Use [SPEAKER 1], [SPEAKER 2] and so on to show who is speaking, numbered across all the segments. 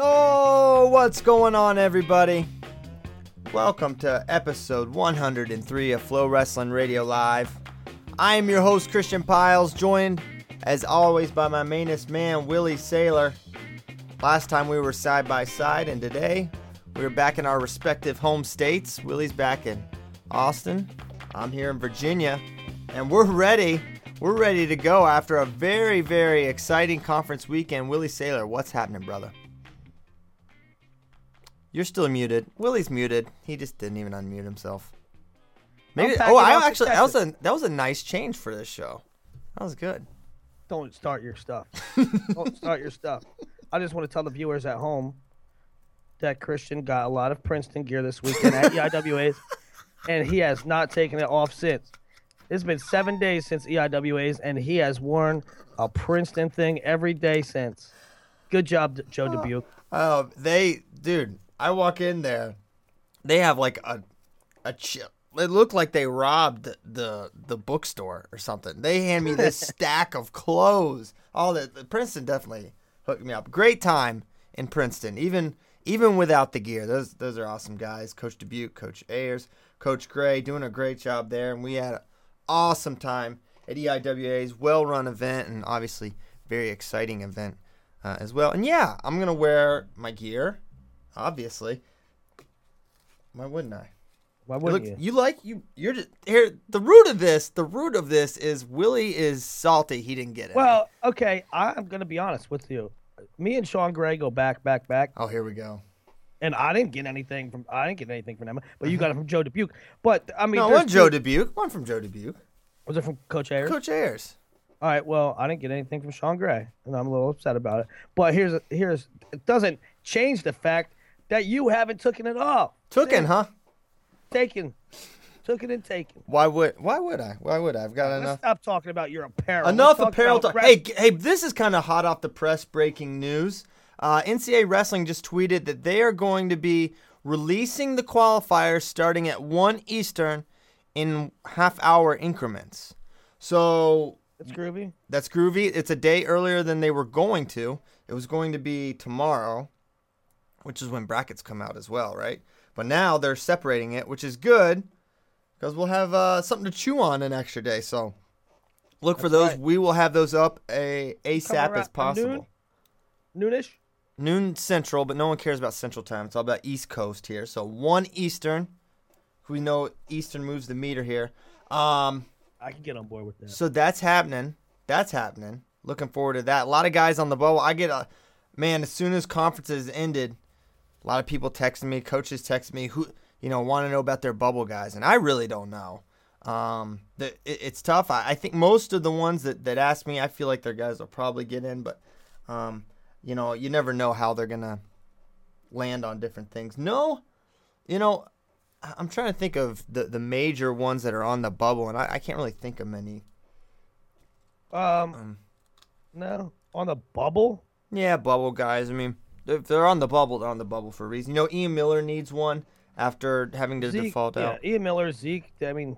[SPEAKER 1] Oh, what's going on, everybody? Welcome to episode 103 of FloWrestling Radio Live. I am your host, Christian Pyles, joined as always by my mainest man, Willie Saylor. Last time we were side by side, and today we're back in our respective home states. Willie's back in Austin. I'm here in Virginia, and we're ready. We're ready to go after a very, very exciting conference weekend. Willie Saylor, what's happening, brother? You're still muted. Willie's muted. He just didn't even unmute himself. Maybe. Oh, I actually that was a that was a nice change for this show. That was good.
[SPEAKER 2] Don't start your stuff. Don't start your stuff. I just want to tell the viewers at home that Christian got a lot of Princeton gear this weekend at EIWAs, and he has not taken it off since. It's been seven days since EIWAs, and he has worn a Princeton thing every day since. Good job, Joe uh, Dubuque.
[SPEAKER 1] Oh, they, dude. I walk in there, they have like a a chip. It looked like they robbed the the bookstore or something. They hand me this stack of clothes. All that the Princeton definitely hooked me up. Great time in Princeton, even even without the gear. Those those are awesome guys. Coach Dubuque, Coach Ayres, Coach Gray doing a great job there, and we had an awesome time at EIWA's well run event, and obviously very exciting event uh, as well. And yeah, I'm gonna wear my gear, obviously. Why wouldn't I?
[SPEAKER 2] Why wouldn't
[SPEAKER 1] looks-
[SPEAKER 2] you?
[SPEAKER 1] you like you you're just here. The root of this, the root of this is Willie is salty. He didn't get it.
[SPEAKER 2] Well, okay, I'm going to be honest with you. Me and Sean Gray go back, back, back.
[SPEAKER 1] oh, here we go.
[SPEAKER 2] and I didn't get anything from I didn't get anything from them, but you got it from Joe Dubuque. But I mean,
[SPEAKER 1] No, one Joe Dubuque, one from Joe Dubuque,
[SPEAKER 2] was it from Coach Ayres?
[SPEAKER 1] Coach Ayres.
[SPEAKER 2] All right, well, I didn't get anything from Sean Gray, and I'm a little upset about it. But here's here's it doesn't change the fact that you haven't taken it off.
[SPEAKER 1] Tooken, huh?
[SPEAKER 2] Taken, took it and taken.
[SPEAKER 1] Why would why would I? Why would I? I've got
[SPEAKER 2] Let's
[SPEAKER 1] enough
[SPEAKER 2] stop talking about your apparel.
[SPEAKER 1] enough apparel talk. Hey, hey, this is kind of hot off the press breaking news. Uh, NCAA Wrestling just tweeted that they are going to be releasing the qualifiers starting at one Eastern in half hour increments. So
[SPEAKER 2] it's groovy.
[SPEAKER 1] That's groovy. It's a day earlier than they were going to. It was going to be tomorrow, which is when brackets come out as well, right? But now they're separating it, which is good because we'll have uh, something to chew on an extra day. So look for those.
[SPEAKER 2] right.
[SPEAKER 1] We will have those up a ASAP as possible.
[SPEAKER 2] Noonish.
[SPEAKER 1] Noon Central, but no one cares about Central Time. It's all about East Coast here. So one Eastern. We know Eastern moves the meter here. Um,
[SPEAKER 2] I can get on board with that.
[SPEAKER 1] So that's happening. That's happening. Looking forward to that. A lot of guys on the bubble. I get a man as soon as conferences ended. A lot of people texting me, coaches texting me who you know want to know about their bubble guys, and I really don't know. Um, the, it, it's tough. I, I think most of the ones that that ask me, I feel like their guys will probably get in, but um, you know, you never know how they're gonna land on different things. No, you know, I'm trying to think of the the major ones that are on the bubble, and I, I can't really think of many.
[SPEAKER 2] Um,
[SPEAKER 1] Um,
[SPEAKER 2] no, on the bubble.
[SPEAKER 1] Yeah, bubble guys. I mean, if they're on the bubble, they're on the bubble for a reason. You know, Ian Miller needs one after having to
[SPEAKER 2] Zeke,
[SPEAKER 1] default
[SPEAKER 2] yeah,
[SPEAKER 1] out.
[SPEAKER 2] Ian Miller, Zeke. I mean,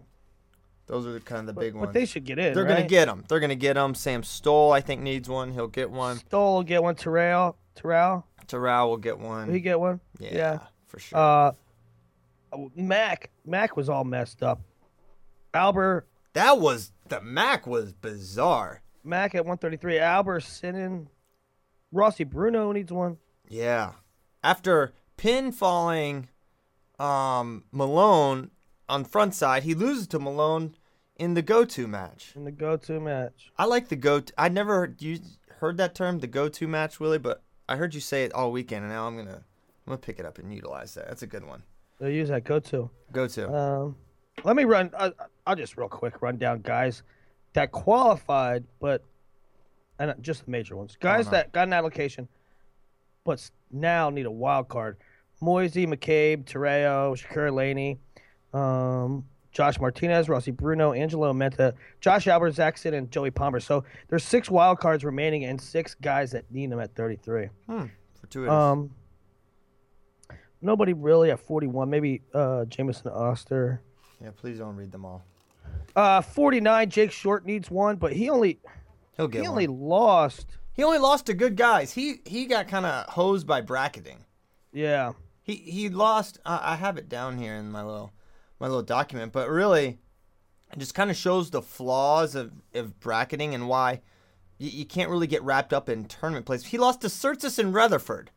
[SPEAKER 1] Those are the kind of the
[SPEAKER 2] but,
[SPEAKER 1] big
[SPEAKER 2] but
[SPEAKER 1] ones.
[SPEAKER 2] they should get in.
[SPEAKER 1] They're
[SPEAKER 2] right?
[SPEAKER 1] gonna get them. They're gonna get them. Sam Stoll, I think, needs one. He'll get one.
[SPEAKER 2] Stoll will get one. Terrell, Terrell,
[SPEAKER 1] Terrell will get
[SPEAKER 2] will
[SPEAKER 1] one.
[SPEAKER 2] he get one?
[SPEAKER 1] yeah, for sure.
[SPEAKER 2] Uh, Mac, Mac was all messed up. Albert,
[SPEAKER 1] that was the Mac was bizarre.
[SPEAKER 2] Mac at 133. Albert Sinan, Rossi Bruno needs one.
[SPEAKER 1] Yeah. After pin falling um, Malone on front side, he loses to Malone in the go-to match.
[SPEAKER 2] in the go-to match.
[SPEAKER 1] I like the go. I never heard, you heard that term, the go-to match, Willie, but I heard you say it all weekend, and now I'm gonna I'm gonna pick it up and utilize that. That's a good one.
[SPEAKER 2] They use that go-to.
[SPEAKER 1] Go-to.
[SPEAKER 2] Um, let me run. Uh, I'll just real quick run down guys that qualified, but and just the major ones. Guys that got an application, but now need a wild card. Moisey, McCabe, Terreo, Shakur Laney, um, Josh Martinez, Rossi Bruno, Angelo Menta, Josh Alber, Zaxton, and Joey Palmer. So there's six wild cards remaining and six guys that need them at 33. Hmm.
[SPEAKER 1] Fortuitous.
[SPEAKER 2] Um, nobody really at 41. Maybe uh, Jameson Oster.
[SPEAKER 1] yeah, please don't read them all.
[SPEAKER 2] Uh, 49. Jake Short needs one, but he only
[SPEAKER 1] He'll get
[SPEAKER 2] he
[SPEAKER 1] one.
[SPEAKER 2] only lost.
[SPEAKER 1] He only lost to good guys. He he got kind of hosed by bracketing.
[SPEAKER 2] Yeah,
[SPEAKER 1] He he lost. I I have it down here in my little my little document, but really, it just kind of shows the flaws of, of bracketing and why you, you can't really get wrapped up in tournament plays. He lost to Tsirtsis and Retherford.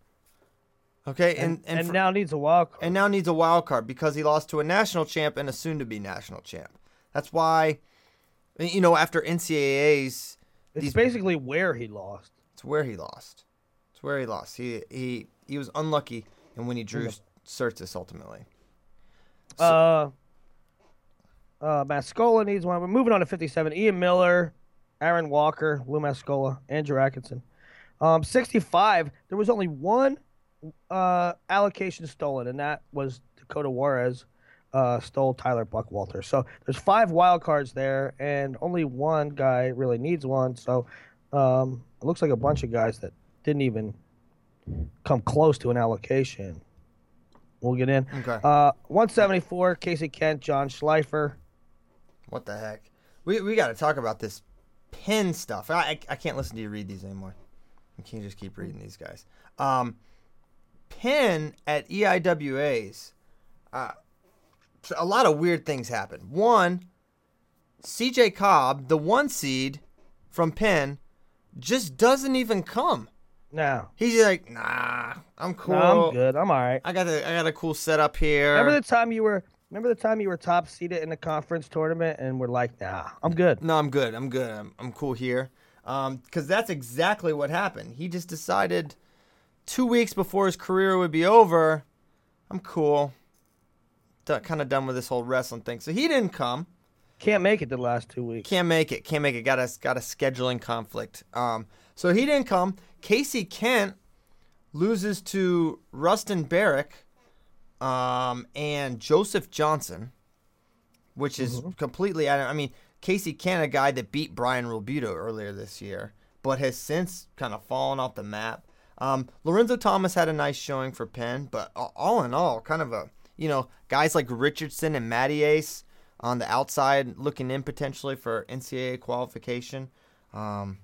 [SPEAKER 1] Okay, and
[SPEAKER 2] and,
[SPEAKER 1] and, for-
[SPEAKER 2] now needs a wild card.
[SPEAKER 1] and now needs a wild card because he lost to a national champ and a soon-to-be national champ. That's why, you know, after NCAA's,
[SPEAKER 2] it's
[SPEAKER 1] these
[SPEAKER 2] basically where he lost.
[SPEAKER 1] It's where he lost. It's where he lost. He he he was unlucky and when he drew Tsirtsis ultimately.
[SPEAKER 2] uh, uh, Mascola needs one. We're moving on to 57. Ian Miller, Aaron Walker, Lou Mascola, Andrew Atkinson. Um, 65. There was only one uh, allocation stolen, and that was Dakota Juarez uh, stole Tyler Buckwalter. So there's five wild cards there, and only one guy really needs one. So um, it looks like a bunch of guys that didn't even come close to an allocation. We'll get in.
[SPEAKER 1] Okay.
[SPEAKER 2] Uh, 174, Casey Kent, John Schleifer.
[SPEAKER 1] What the heck? We we got to talk about this pin stuff. I, I I can't listen to you read these anymore. You can't just keep reading these guys. Um, pin at EIWA's. Uh, a lot of weird things happen. One, CJ Cobb, the one seed from Penn, just doesn't even come.
[SPEAKER 2] No,
[SPEAKER 1] He's like, nah, I'm cool.
[SPEAKER 2] no, I'm good. I'm all right.
[SPEAKER 1] I got a I got a cool setup here.
[SPEAKER 2] Remember the time you were? Remember the time you were top seeded in the conference tournament, and we're like, nah, I'm good.
[SPEAKER 1] No, I'm good. I'm good. I'm, I'm cool here. Um, because that's exactly what happened. He just decided two weeks before his career would be over, I'm cool. kind of done with this whole wrestling thing. So he didn't come.
[SPEAKER 2] Can't make it the last two weeks.
[SPEAKER 1] Can't make it. Can't make it. Got a got a scheduling conflict. Um, so he didn't come. Casey Kent loses to Rustin Barrick, um, and Joseph Johnson, which is completely. I I mean, Casey Kent, a guy that beat Brian Realbuto earlier this year, but has since kind of fallen off the map. Um, Lorenzo Thomas had a nice showing for Penn, but all in all, kind of a you know guys like Richardson and Matty Ace on the outside looking in potentially for NCAA qualification. Um,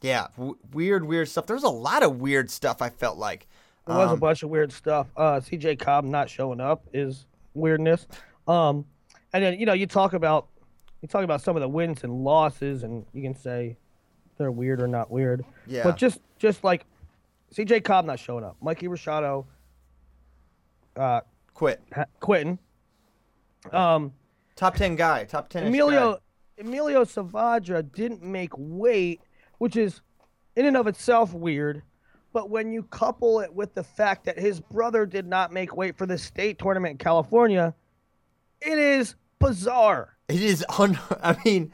[SPEAKER 1] yeah, w- weird, weird stuff. There's a lot of weird stuff. I felt like.
[SPEAKER 2] There was a
[SPEAKER 1] Um,
[SPEAKER 2] bunch of weird stuff. Uh, CJ Cobb not showing up is weirdness. Um, and then you know you talk about you talk about some of the wins and losses, and you can say they're weird or not weird.
[SPEAKER 1] Yeah.
[SPEAKER 2] But just just like CJ Cobb not showing up, Mikey Rashado uh,
[SPEAKER 1] quit.
[SPEAKER 2] ha- quitting. Um,
[SPEAKER 1] Top ten guy. Top ten.
[SPEAKER 2] Emilio Emilio Saavedra didn't make weight, which is in and of itself weird. But when you couple it with the fact that his brother did not make weight for the state tournament in California, it is bizarre.
[SPEAKER 1] It is un. I mean,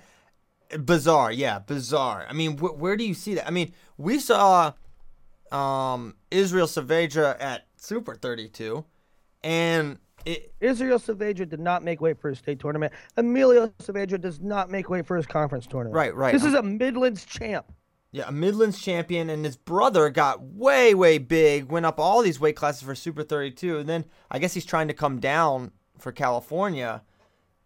[SPEAKER 1] bizarre. Yeah, bizarre. I mean, wh- where do you see that? I mean, we saw um, Israel Saavedra at Super 32, and It,
[SPEAKER 2] Israel Saavedra did not make weight for his state tournament. Emilio Saavedra does not make weight for his conference tournament.
[SPEAKER 1] Right, right.
[SPEAKER 2] This is a Midlands champ.
[SPEAKER 1] yeah, a Midlands champion, and his brother got way, way big, went up all these weight classes for Super 32, and then I guess he's trying to come down for California,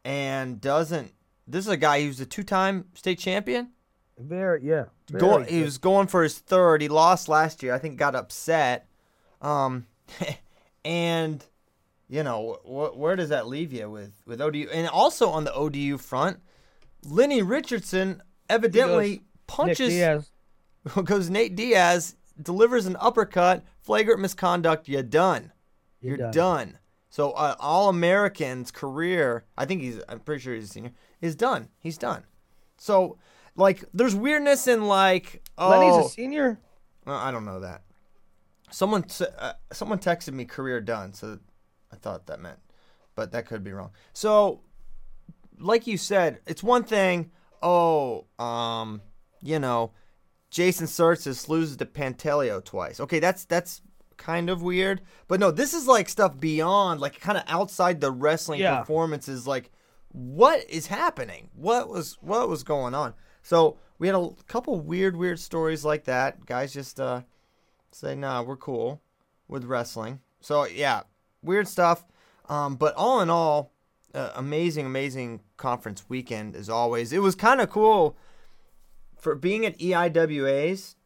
[SPEAKER 1] and doesn't. This is a guy who's a two-time state champion.
[SPEAKER 2] Very, yeah.
[SPEAKER 1] Go, he was going for his third. He lost last year. I think got upset. Um, and you know wh- where does that leave you with with ODU? And also on the ODU front, Lenny Richardson evidently
[SPEAKER 2] Nick
[SPEAKER 1] punches goes Nate Diaz delivers an uppercut, flagrant misconduct. You're done. You're,
[SPEAKER 2] done.
[SPEAKER 1] done. So uh, all American's career, I think he's. I'm pretty sure he's a senior. Is done. He's done. So like, there's weirdness in like. Oh,
[SPEAKER 2] Lenny's a senior.
[SPEAKER 1] I don't know that. Someone uh, someone texted me career done, so I thought that meant, but that could be wrong. So, like you said, it's one thing. Oh, um, you know, Jason Tsirtsis loses to Pantaleo twice. Okay, that's that's kind of weird, but no, this is like stuff beyond, like kind of outside the wrestling
[SPEAKER 2] Yeah.
[SPEAKER 1] performances. Like, what is happening? What was what was going on? So we had a couple weird, weird stories like that. Guys just uh, say, "Nah, we're cool with wrestling." So yeah, weird stuff. Um, but all in all, uh, amazing, amazing conference weekend as always. It was kind of cool for being at EIWA's.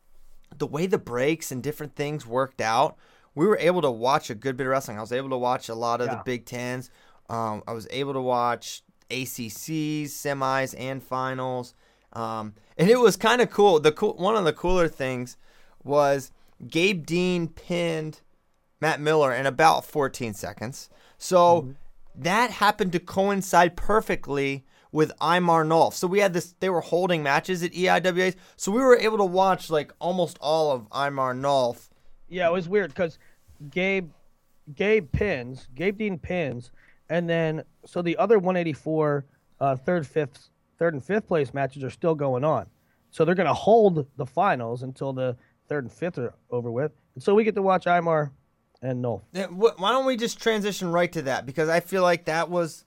[SPEAKER 1] The way the breaks and different things worked out, we were able to watch a good bit of wrestling. I was able to watch a lot of the Big Tens. Um, I was able to watch ACCs, semis, and finals. Um, and it was kind of cool. The cool one of the cooler things was Gabe Dean pinned Matt Miller in about 14 seconds. So that happened to coincide perfectly with Imar Nolf. So we had this they were holding matches at EIWAs. So we were able to watch like almost all of Imar Nolf.
[SPEAKER 2] Yeah, it was weird because Gabe, Gabe pins, Gabe Dean pins, and then so the other 184 uh, third, fifth, third and fifth place matches are still going on. So they're gonna hold the finals until the third and fifth are over with, and so we get to watch Imar and Nolf.
[SPEAKER 1] Yeah, wh- Why don't we just transition right to that? Because I feel like that was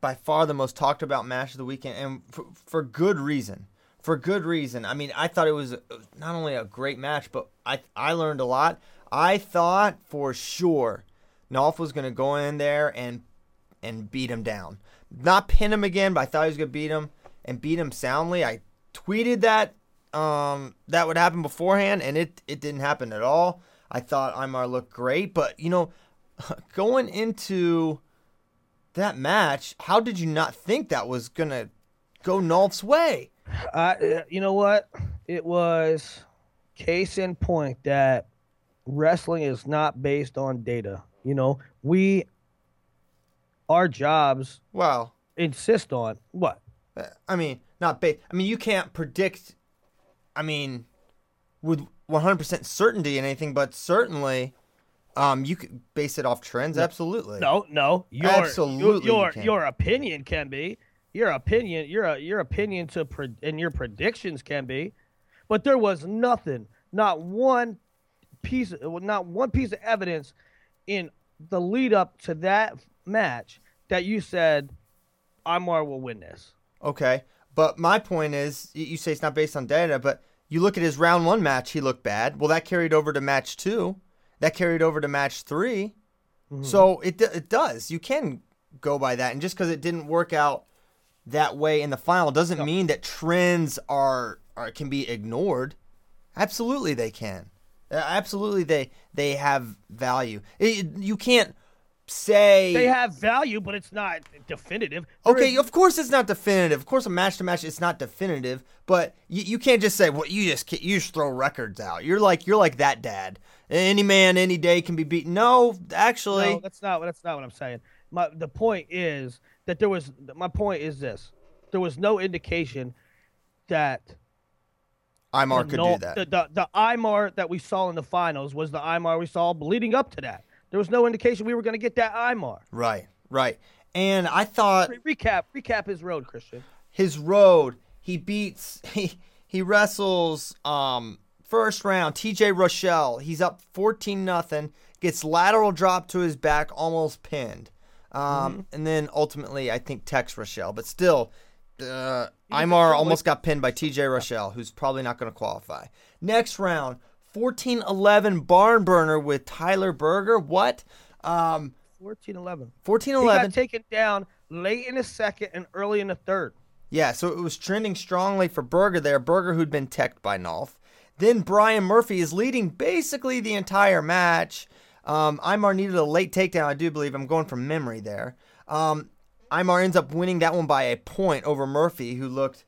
[SPEAKER 1] by far the most talked about match of the weekend, and for, for good reason. For good reason. I mean, I thought it was, was not only a great match, but I I learned a lot. I thought for sure Nolf was going to go in there and and beat him down. Not pin him again, but I thought he was going to beat him and beat him soundly. I tweeted that um, that would happen beforehand, and it it didn't happen at all. I thought Imar looked great, but you know, going into that match, how did you not think that was gonna go Nolf's way?
[SPEAKER 2] Uh, you know what? It was case in point that wrestling is not based on data. You know, we our jobs
[SPEAKER 1] Well,
[SPEAKER 2] insist on what?
[SPEAKER 1] uh, I mean, not ba- I mean, you can't predict. I mean, with 100% certainty in anything, but certainly, um, you could base it off trends. Absolutely.
[SPEAKER 2] No, no. Your,
[SPEAKER 1] Absolutely
[SPEAKER 2] Your
[SPEAKER 1] can.
[SPEAKER 2] your opinion can be your opinion. Your your opinion to pre- and your predictions can be, but there was nothing, not one piece, not one piece of evidence in the lead up to that match that you said "Imar will win this.
[SPEAKER 1] Okay, but my point is, you say it's not based on data, but you look at his round one match, he looked bad. Well, that carried over to match two, that carried over to match 3 mm-hmm. So it it does. You can go by that, and just because it didn't work out that way in the final doesn't mean that trends are are can be ignored. Absolutely, they can. Absolutely, they they have value. It- you can't say
[SPEAKER 2] They have value, but it's not definitive. There
[SPEAKER 1] Okay,
[SPEAKER 2] is-
[SPEAKER 1] of course it's not definitive. Of course, a match to match it's not definitive. But you, you can't just say, "Well, you just can't, you just throw records out." You're like you're like that dad. Any man, any day can be beaten. No, actually,
[SPEAKER 2] No, that's not that's not what I'm saying. My the point is that there was my point is this. There was no indication that
[SPEAKER 1] Imar could
[SPEAKER 2] no-
[SPEAKER 1] do that.
[SPEAKER 2] The, the the Imar that we saw in the finals was the Imar we saw leading up to that. There was no indication we were going to get that Imar.
[SPEAKER 1] right, right. And I thought
[SPEAKER 2] Re- recap recap his road, Christian.
[SPEAKER 1] his road. He beats he he wrestles um first round TJ Rochelle. He's up 14 nothing. Gets lateral drop to his back, almost pinned. Um,
[SPEAKER 2] Mm-hmm.
[SPEAKER 1] And then ultimately, I think Tex Rochelle. But still, uh, Imar almost got pinned by TJ Rochelle, who's probably not going to qualify. Next round, 14 11 barn burner with Tyler Berger. What? Um,
[SPEAKER 2] 14 11.
[SPEAKER 1] 14
[SPEAKER 2] He got taken down late in the second and early in the third.
[SPEAKER 1] Yeah, so it was trending strongly for Berger there. Berger, who'd been teched by Nolf. Then Brian Murphy is leading basically the entire match. Um, Imar needed a late takedown, I do believe. I'm going from memory there. Um, Imar ends up winning that one by a point over Murphy, who looked,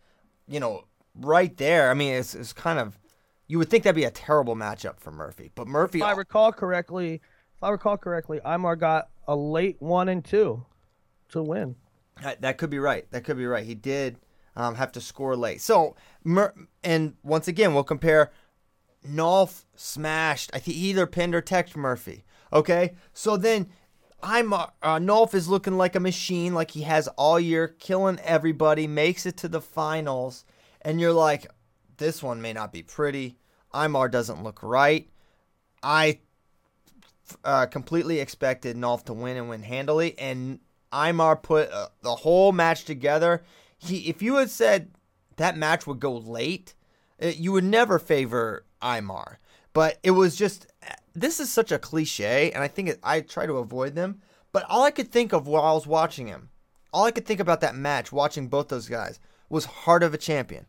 [SPEAKER 1] you know, right there. I mean, it's, it's kind of, you would think that'd be a terrible matchup for Murphy. But Murphy,
[SPEAKER 2] If I recall correctly, if I recall correctly, Imar got a late one and two to win.
[SPEAKER 1] That, that could be right. That could be right. He did um, have to score late. So, Mur- and once again, we'll compare. Nolf smashed. I think either pinned or teched Murphy. Okay, so then I'm uh, uh, Nolf is looking like a machine, like he has all year, killing everybody, makes it to the finals, and you're like, this one may not be pretty. Imar doesn't look right. I uh, completely expected Nolf to win and win handily, and Imar put uh, the whole match together. He, if you had said that match would go late, uh, you would never favor Imar. But it was just this is such a cliche, and I think it, I try to avoid them. But all I could think of while I was watching him, all I could think about that match, watching both those guys, was heart of a champion,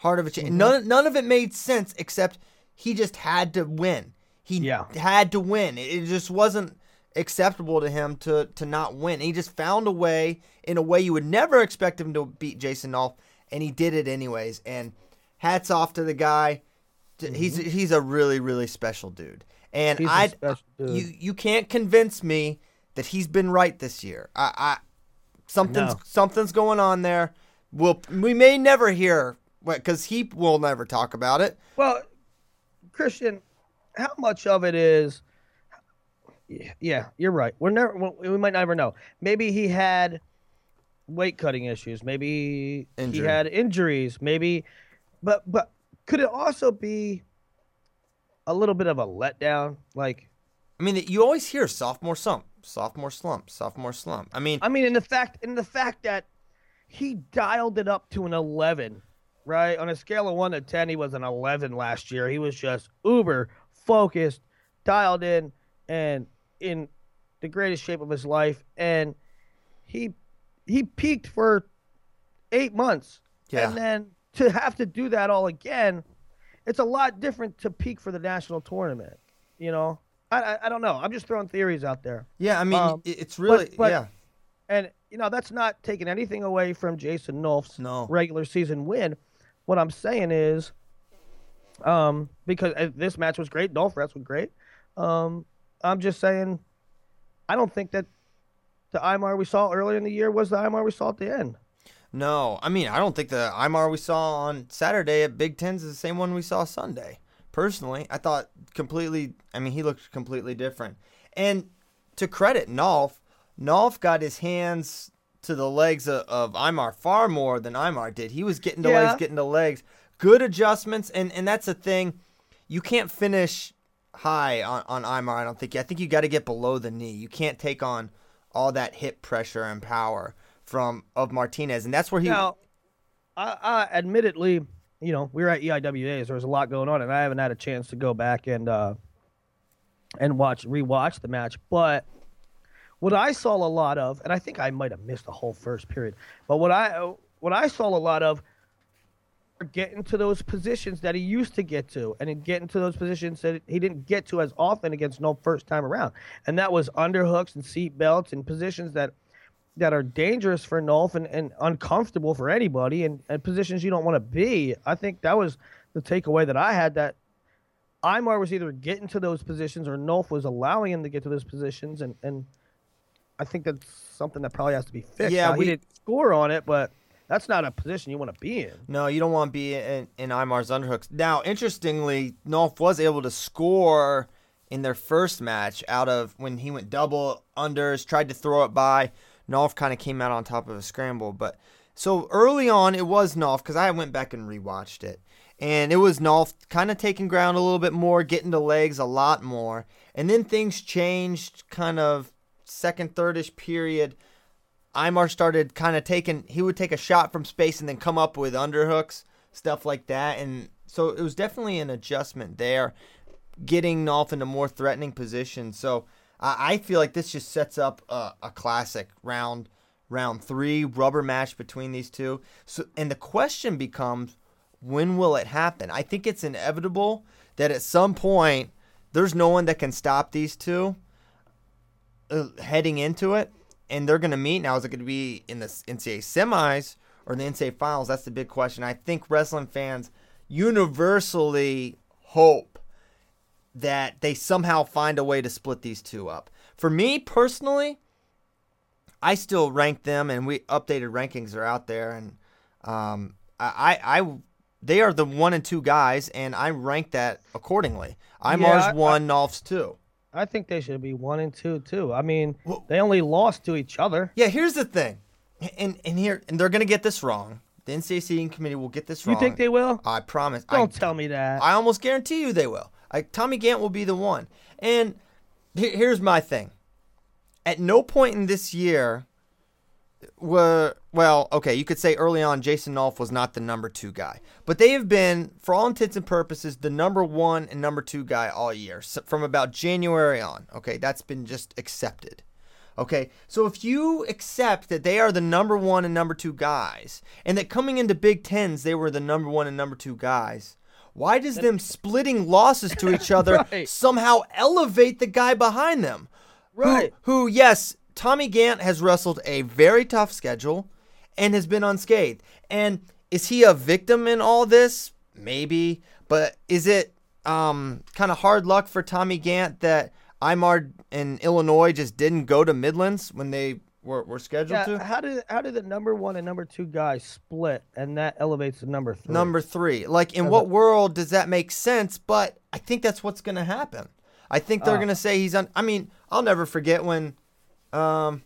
[SPEAKER 1] heart of a champion. None none of it made sense except he just had to win. He
[SPEAKER 2] Yeah.
[SPEAKER 1] had to win. It, just wasn't acceptable to him to to not win. He just found a way in a way you would never expect him to beat Jason Nolf, and he did it anyways. And hats off to the guy. D- He's he's a really really special dude. And
[SPEAKER 2] Mm-hmm.
[SPEAKER 1] I
[SPEAKER 2] special dude.
[SPEAKER 1] you you can't convince me that he's been right this year. I, I something's
[SPEAKER 2] No.
[SPEAKER 1] something's going on there. We'll we may never hear because he will never talk about it.
[SPEAKER 2] Well, Christian, how much of it is? Yeah, you're right. We're never. We we might never know. Maybe he had weight cutting issues. Maybe
[SPEAKER 1] Injury.
[SPEAKER 2] he had injuries. Maybe, but but could it also be a little bit of a letdown? Like,
[SPEAKER 1] I mean, you always hear sophomore slump, sophomore slump, sophomore slump. I mean,
[SPEAKER 2] I mean, in the fact in the fact that he dialed it up to an eleven, right? On a scale of one to ten, he was an eleven last year. He was just uber focused, dialed in, and in the greatest shape of his life. And he he peaked for eight months,
[SPEAKER 1] Yeah.
[SPEAKER 2] and then to have to do that all again, it's a lot different to peak for the national tournament. You know, I I, I don't know. I'm just throwing theories out there.
[SPEAKER 1] yeah, I mean,
[SPEAKER 2] um,
[SPEAKER 1] it's really
[SPEAKER 2] but-
[SPEAKER 1] yeah.
[SPEAKER 2] And you know that's not taking anything away from Jason Nolf's
[SPEAKER 1] No.
[SPEAKER 2] regular season win. What I'm saying is, um, because uh, this match was great, Nolf wrestled great. Um, I'm just saying, I don't think that the Imar we saw earlier in the year was the Imar we saw at the end.
[SPEAKER 1] No, I mean, I don't think the Imar we saw on Saturday at Big Ten's is the same one we saw Sunday. Personally, I thought completely. I mean, he looked completely different. And to credit Nolf, Nolf got his hands to the legs of, of Imar far more than Imar did. He was getting to
[SPEAKER 2] Yeah.
[SPEAKER 1] legs, getting to legs. Good adjustments, and and that's the thing. You can't finish high on on Imar. I don't think. I think you got to get below the knee. You can't take on all that hip pressure and power from of Martinez, and that's where he.
[SPEAKER 2] Now, I, I admittedly, you know, we were at E EIWAs. There was a lot going on, and I haven't had a chance to go back and uh, and watch rewatch the match. But what I saw a lot of, and I think I might have missed the whole first period, but what I what I saw a lot of getting to those positions that he used to get to, and getting to those positions that he didn't get to as often against no first time around, and that was underhooks and seat belts and positions that that are dangerous for Nolf and, and uncomfortable for anybody and, and positions you don't want to be. I think that was the takeaway that I had that Imar was either getting to those positions or Nolf was allowing him to get to those positions and, and I think that's something that probably has to be fixed.
[SPEAKER 1] Yeah,
[SPEAKER 2] Now,
[SPEAKER 1] we-
[SPEAKER 2] didn't score on it, but that's not a position you want to be in.
[SPEAKER 1] No, you don't want to be in, in Imar's underhooks. Now, interestingly, Nolf was able to score in their first match out of when he went double unders, tried to throw it by. Nolf kind of came out on top of a scramble. But so early on, it was Nolf because I went back and rewatched it. And it was Nolf kind of taking ground a little bit more, getting the legs a lot more. And then things changed kind of second, thirdish period, Imar started kind of taking. He would take a shot from space and then come up with underhooks, stuff like that, and so it was definitely an adjustment there, getting Nolf into more threatening positions. So I feel like this just sets up a, a classic round round three rubber match between these two. So and the question becomes, when will it happen? I think it's inevitable that at some point there's no one that can stop these two uh, heading into it, and they're going to meet. Now, is it going to be in the NCAA semis or the NCAA finals? That's the big question. I think wrestling fans universally hope that they somehow find a way to split these two up. For me personally, I still rank them, and we updated rankings are out there, and um, I, I, they are the one and two guys, and I rank that accordingly. Imar's yeah, one, Nolf's two.
[SPEAKER 2] I think they should be one and two too. I mean, well, they only lost to each other.
[SPEAKER 1] Yeah, here's the thing, and and here and they're gonna get this wrong. The NCAA committee will get this wrong.
[SPEAKER 2] You think they will?
[SPEAKER 1] I promise.
[SPEAKER 2] Don't
[SPEAKER 1] I,
[SPEAKER 2] tell me that.
[SPEAKER 1] I almost guarantee you they will. I, Tommy Gantt will be the one. And here's my thing. At no point in this year were well, okay, you could say early on Jason Nolf was not the number two guy, but they have been, for all intents and purposes, the number one and number two guy all year so from about January on. Okay, that's been just accepted. Okay, so if you accept that they are the number one and number two guys, and that coming into Big Tens they were the number one and number two guys, why does them splitting losses to each other right. somehow elevate the guy behind them?
[SPEAKER 2] Right.
[SPEAKER 1] Who, who, yes, Tommy Gantt has wrestled a very tough schedule and has been unscathed. And is he a victim in all this? Maybe. But is it um, kind of hard luck for Tommy Gantt that Imar in Illinois just didn't go to Midlands when they were, were scheduled
[SPEAKER 2] yeah,
[SPEAKER 1] to?
[SPEAKER 2] How did how did the number one and number two guys split and that elevates the number three?
[SPEAKER 1] Number three. Like in what world does that make sense? But I think that's what's gonna happen. I think they're uh, gonna say he's on I mean, I'll never forget when um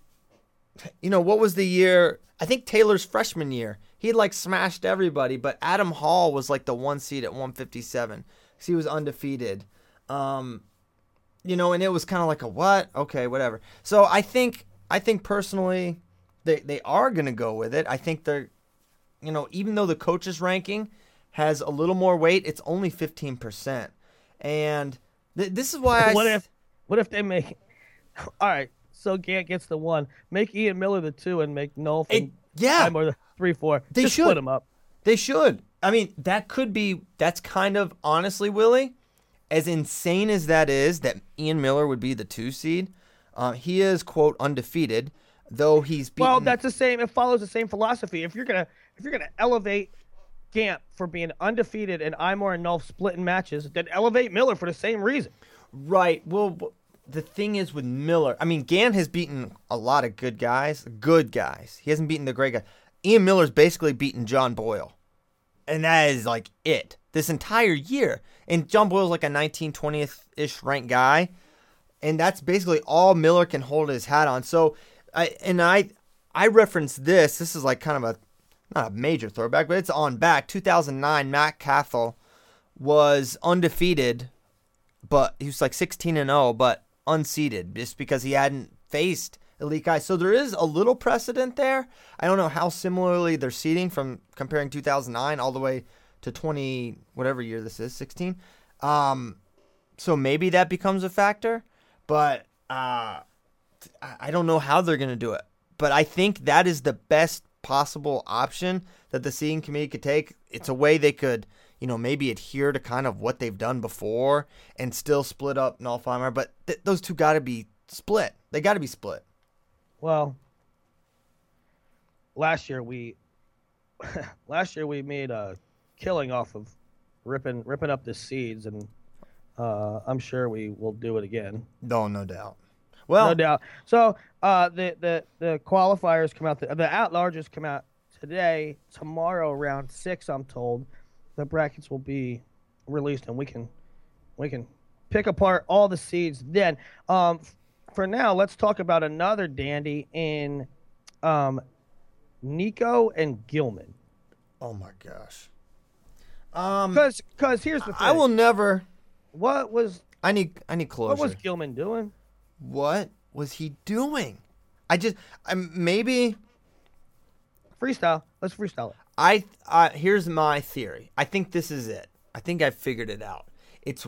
[SPEAKER 1] you know, what was the year I think Taylor's freshman year. He like smashed everybody, but Adam Hall was like the one seed at 157. Because he was undefeated. Um you know, and it was kind of like a what? Okay, whatever. So I think I think personally they they are going to go with it. I think they're you know, even though the coaches ranking has a little more weight, it's only 15%. And th- this is why
[SPEAKER 2] I What
[SPEAKER 1] if
[SPEAKER 2] what if they make All right, so Gantt gets the 1. Make Ian Miller the 2 and make Nolf and
[SPEAKER 1] yeah.
[SPEAKER 2] or the 3 4.
[SPEAKER 1] They
[SPEAKER 2] Just
[SPEAKER 1] should
[SPEAKER 2] split them up.
[SPEAKER 1] They should. I mean, that could be that's kind of honestly, Willie, as insane as that is, that Ian Miller would be the two seed, uh, he is quote undefeated, though he's beaten.
[SPEAKER 2] Well, that's the same. It follows the same philosophy. If you're gonna if you're gonna elevate Gantt for being undefeated and Imar and Nolf splitting matches, then elevate Miller for the same reason.
[SPEAKER 1] Right. Well, the thing is with Miller, I mean, Gantt has beaten a lot of good guys, good guys. He hasn't beaten the great guy. Ian Miller's basically beaten John Boyle, and that is like it this entire year. And John Boyle's like a 19, 20th ish ranked guy. And that's basically all Miller can hold his hat on. So, I and I I reference this. This is like kind of a not a major throwback, but it's on back. 2009, Matt Cathell was undefeated, but he was like 16 and 0, but unseeded just because he hadn't faced elite guys. So there is a little precedent there. I don't know how similarly they're seeding from comparing 2009 all the way to 20 whatever year this is 16 um so maybe that becomes a factor but uh i don't know how they're going to do it but i think that is the best possible option that the seeding committee could take it's a way they could you know maybe adhere to kind of what they've done before and still split up Nolfheimer but th- those two got to be split they got to be split
[SPEAKER 2] well last year we last year we made a killing off of ripping ripping up the seeds, and uh, I'm sure we will do it again.
[SPEAKER 1] No, no doubt. Well,
[SPEAKER 2] no doubt. So uh, the the the qualifiers come out. The, the at larges come out today. Tomorrow, around six, I'm told, the brackets will be released, and we can we can pick apart all the seeds. Then, um, for now, let's talk about another dandy in um, Nico and Gilman.
[SPEAKER 1] Oh my gosh.
[SPEAKER 2] Um, because because here's the thing. I
[SPEAKER 1] will never.
[SPEAKER 2] What was
[SPEAKER 1] I need I need closure.
[SPEAKER 2] What was Gilman doing?
[SPEAKER 1] What was he doing? I just I, maybe
[SPEAKER 2] Freestyle. Let's freestyle it.
[SPEAKER 1] I uh, here's my theory. I think this is it. I think I figured it out. It's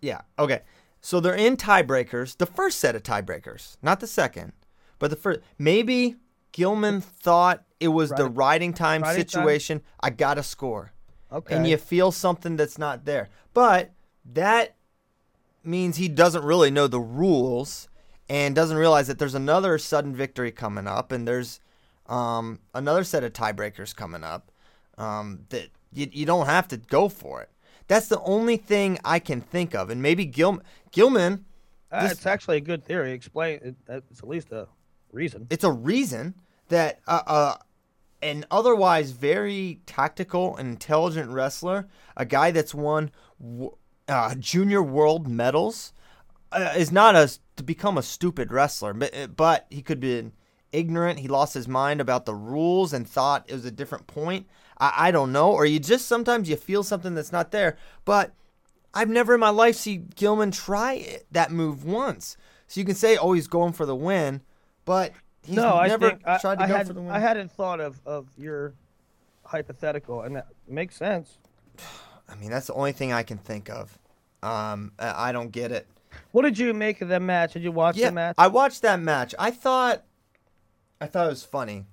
[SPEAKER 1] yeah okay. So they're in tiebreakers. The first set of tiebreakers, not the second, but the first. Maybe Gilman thought it was the riding time
[SPEAKER 2] Riding time?
[SPEAKER 1] situation. I gotta score,
[SPEAKER 2] Okay.
[SPEAKER 1] and you feel something that's not there. But that means he doesn't really know the rules and doesn't realize that there's another sudden victory coming up, and there's um, another set of tiebreakers coming up um, that you, you don't have to go for it. That's the only thing I can think of, and maybe Gil, Gilman.
[SPEAKER 2] Uh,
[SPEAKER 1] this-
[SPEAKER 2] it's actually a good theory. Explain. It, it's at least a reason.
[SPEAKER 1] It's a reason that uh, uh, an otherwise very tactical and intelligent wrestler, a guy that's won uh, junior world medals, uh, is not a to become a stupid wrestler. But, uh, but he could be ignorant. He lost his mind about the rules and thought it was a different point. I, I don't know. Or you just sometimes you feel something that's not there. But I've never in my life seen Gilman try it, that move once. So you can say, oh, he's going for the win, but he's
[SPEAKER 2] no, I
[SPEAKER 1] never
[SPEAKER 2] think I,
[SPEAKER 1] tried to
[SPEAKER 2] I
[SPEAKER 1] go
[SPEAKER 2] had,
[SPEAKER 1] for the win.
[SPEAKER 2] I hadn't thought of, of your hypothetical, and that makes sense.
[SPEAKER 1] I mean, that's the only thing I can think of. Um, I I don't get it.
[SPEAKER 2] What did you make of the match? Did you watch
[SPEAKER 1] Yeah,
[SPEAKER 2] the match?
[SPEAKER 1] I watched that match. I thought, I thought it was funny,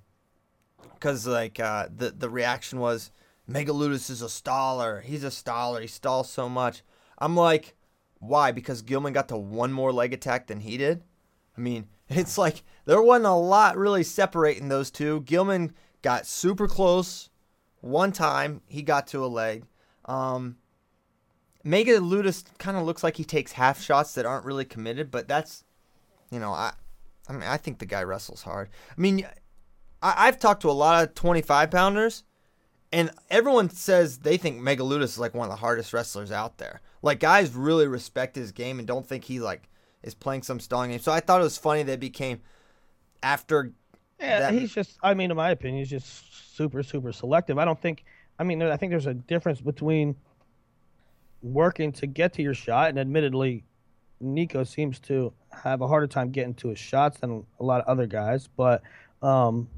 [SPEAKER 1] because like uh, the the reaction was, Megaludis is a staller. He's a staller. He stalls so much. I'm like, why? Because Gilman got to one more leg attack than he did. I mean, it's like there wasn't a lot really separating those two. Gilman got super close one time. He got to a leg. Um, Megaludis kind of looks like he takes half shots that aren't really committed, but that's, you know, I, I mean, I think the guy wrestles hard. I mean, I, I've talked to a lot of 25 pounders, and everyone says they think Megaludis is like one of the hardest wrestlers out there. Like guys really respect his game and don't think he like is playing some stalling game. So I thought it was funny that became after.
[SPEAKER 2] yeah,
[SPEAKER 1] that-
[SPEAKER 2] he's just. I mean, in my opinion, he's just super, super selective. I don't think. I mean, I think there's a difference between working to get to your shot, and admittedly, Nico seems to have a harder time getting to his shots than a lot of other guys. But um,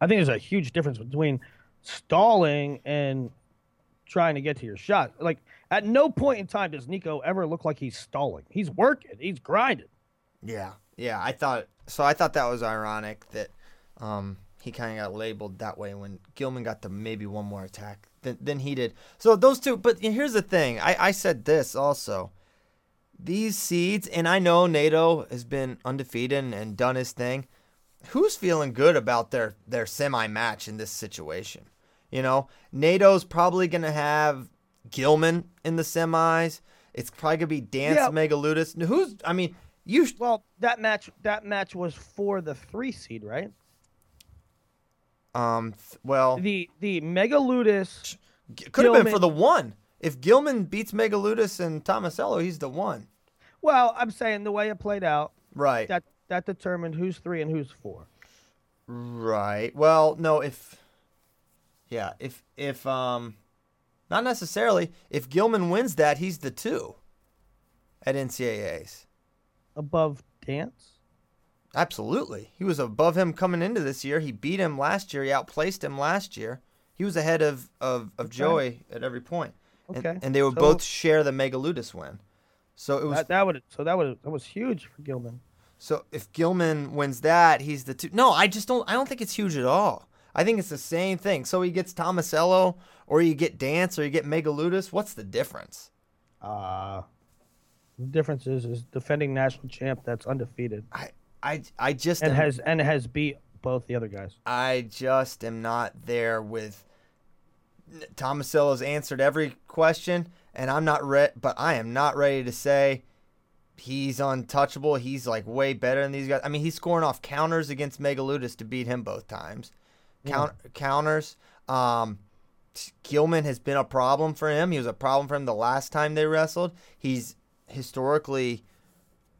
[SPEAKER 2] I think there's a huge difference between stalling and trying to get to your shot. Like at no point in time does Nico ever look like he's stalling. He's working. He's grinding.
[SPEAKER 1] Yeah, yeah. I thought so. I thought that was ironic that um, he kind of got labeled that way when Gilman got the maybe one more attack than, than he did. So those two. But here's the thing. I, I said this also. These seeds, and I know NATO has been undefeated and, and done his thing. Who's feeling good about their their semi match in this situation? You know, NATO's probably gonna have Gilman in the semis. It's probably gonna be Dance
[SPEAKER 2] Yeah.
[SPEAKER 1] Megaludis. Who's? I mean, you
[SPEAKER 2] Well, that match that match was for the three seed, right?
[SPEAKER 1] Um. th- Well,
[SPEAKER 2] The the
[SPEAKER 1] Megaludis. could have been for the one. If Gilman beats Megaludis and Tomasello, he's the one.
[SPEAKER 2] Well, I'm saying the way it played out,
[SPEAKER 1] Right.
[SPEAKER 2] that that determined who's three and who's four.
[SPEAKER 1] right. Well, no. If. Yeah. If if um, not necessarily. If Gilman wins that, he's the two. At NCAA's.
[SPEAKER 2] Above dance.
[SPEAKER 1] Absolutely. He was above him coming into this year. He beat him last year. He outplaced him last year. He was ahead of, of, of Joey at every point. And-
[SPEAKER 2] Okay.
[SPEAKER 1] And, they would
[SPEAKER 2] So-
[SPEAKER 1] both share the Megaludis win. So it was
[SPEAKER 2] That, that would so that would that was huge for Gilman.
[SPEAKER 1] So if Gilman wins that, he's the two. No, I just don't. I don't think it's huge at all. I think it's the same thing. So he gets Tomasello, or you get Dance, or you get Megaludis. What's the difference?
[SPEAKER 2] Uh the difference is is defending national champ that's undefeated
[SPEAKER 1] I, I, I just
[SPEAKER 2] and
[SPEAKER 1] am,
[SPEAKER 2] has and has beat both the other guys.
[SPEAKER 1] I just am not there with. Tomasello's answered every question, and I'm not ready. But I am not ready to say he's untouchable. He's like way better than these guys. I mean, he's scoring off counters against Megaludis to beat him both times. Count, Counters. Um, Gilman has been a problem for him. He was a problem for him the last time they wrestled. He's historically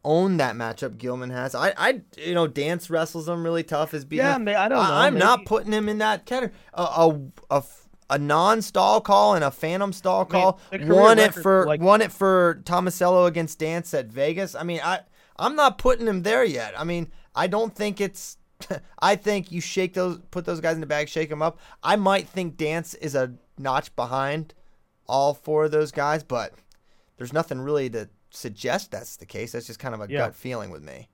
[SPEAKER 1] owned that matchup. Gilman has. I, I, you know, Dance wrestles him really tough. Is beating.
[SPEAKER 2] Yeah,
[SPEAKER 1] him.
[SPEAKER 2] I don't know,
[SPEAKER 1] I'm not putting him in that category. A, a, a, a non-stall call and a phantom stall call.
[SPEAKER 2] the career
[SPEAKER 1] Won it for
[SPEAKER 2] like-
[SPEAKER 1] won it for Tomasello against Dance at Vegas. I mean, I I'm not putting him there yet. I mean, I don't think it's. I think you shake those, put those guys in the bag, shake them up. I might think Dance is a notch behind all four of those guys, but there's nothing really to suggest that's the case. That's just kind of a
[SPEAKER 2] Yeah.
[SPEAKER 1] gut feeling with me.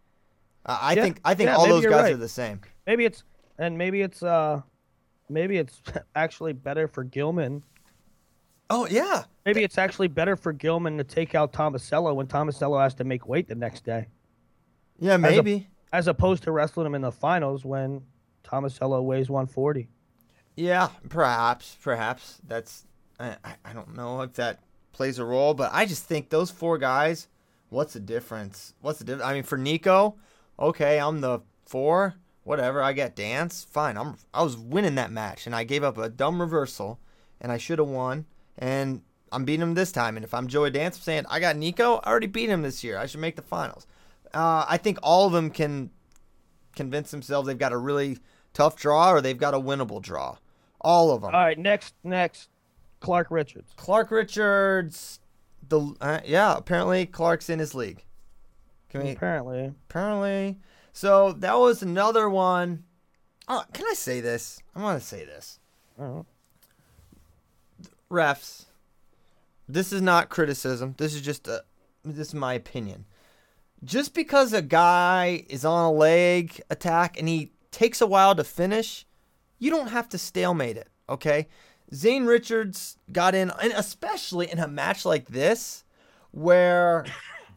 [SPEAKER 1] Uh, I
[SPEAKER 2] Yeah,
[SPEAKER 1] think I think
[SPEAKER 2] yeah,
[SPEAKER 1] all those guys
[SPEAKER 2] right.
[SPEAKER 1] are the same.
[SPEAKER 2] Maybe it's and maybe it's uh maybe it's actually better for Gilman.
[SPEAKER 1] Oh yeah,
[SPEAKER 2] Maybe it's actually better for Gilman to take out Tomasello when Tomasello has to make weight the next day,
[SPEAKER 1] yeah, maybe.
[SPEAKER 2] as opposed to wrestling him in the finals when Tomasello weighs 140.
[SPEAKER 1] Yeah, perhaps, perhaps that's. I, I- I don't know if that plays a role, but I just think those four guys. What's the difference? What's the difference? I mean, for Nico, okay, I'm the four. Whatever, I got dance. Fine, I'm. I was winning that match, and I gave up a dumb reversal, and I should have won. And I'm beating him this time. And if I'm Joey Dance, I'm saying I got Nico. I already beat him this year. I should make the finals. Uh, I think all of them can convince themselves they've got a really tough draw or they've got a winnable draw. All of them.
[SPEAKER 2] All right, next next Clark Richards.
[SPEAKER 1] Clark Richards, the uh, yeah, apparently Clark's in his league. We,
[SPEAKER 2] Apparently.
[SPEAKER 1] apparently, so that was another one. Oh, can I say this? I want to say this. Refs. This is not criticism. This is just a, this is my opinion. Just because a guy is on a leg attack and he takes a while to finish, you don't have to stalemate it. Okay, Zane Richards got in, and especially in a match like this, where,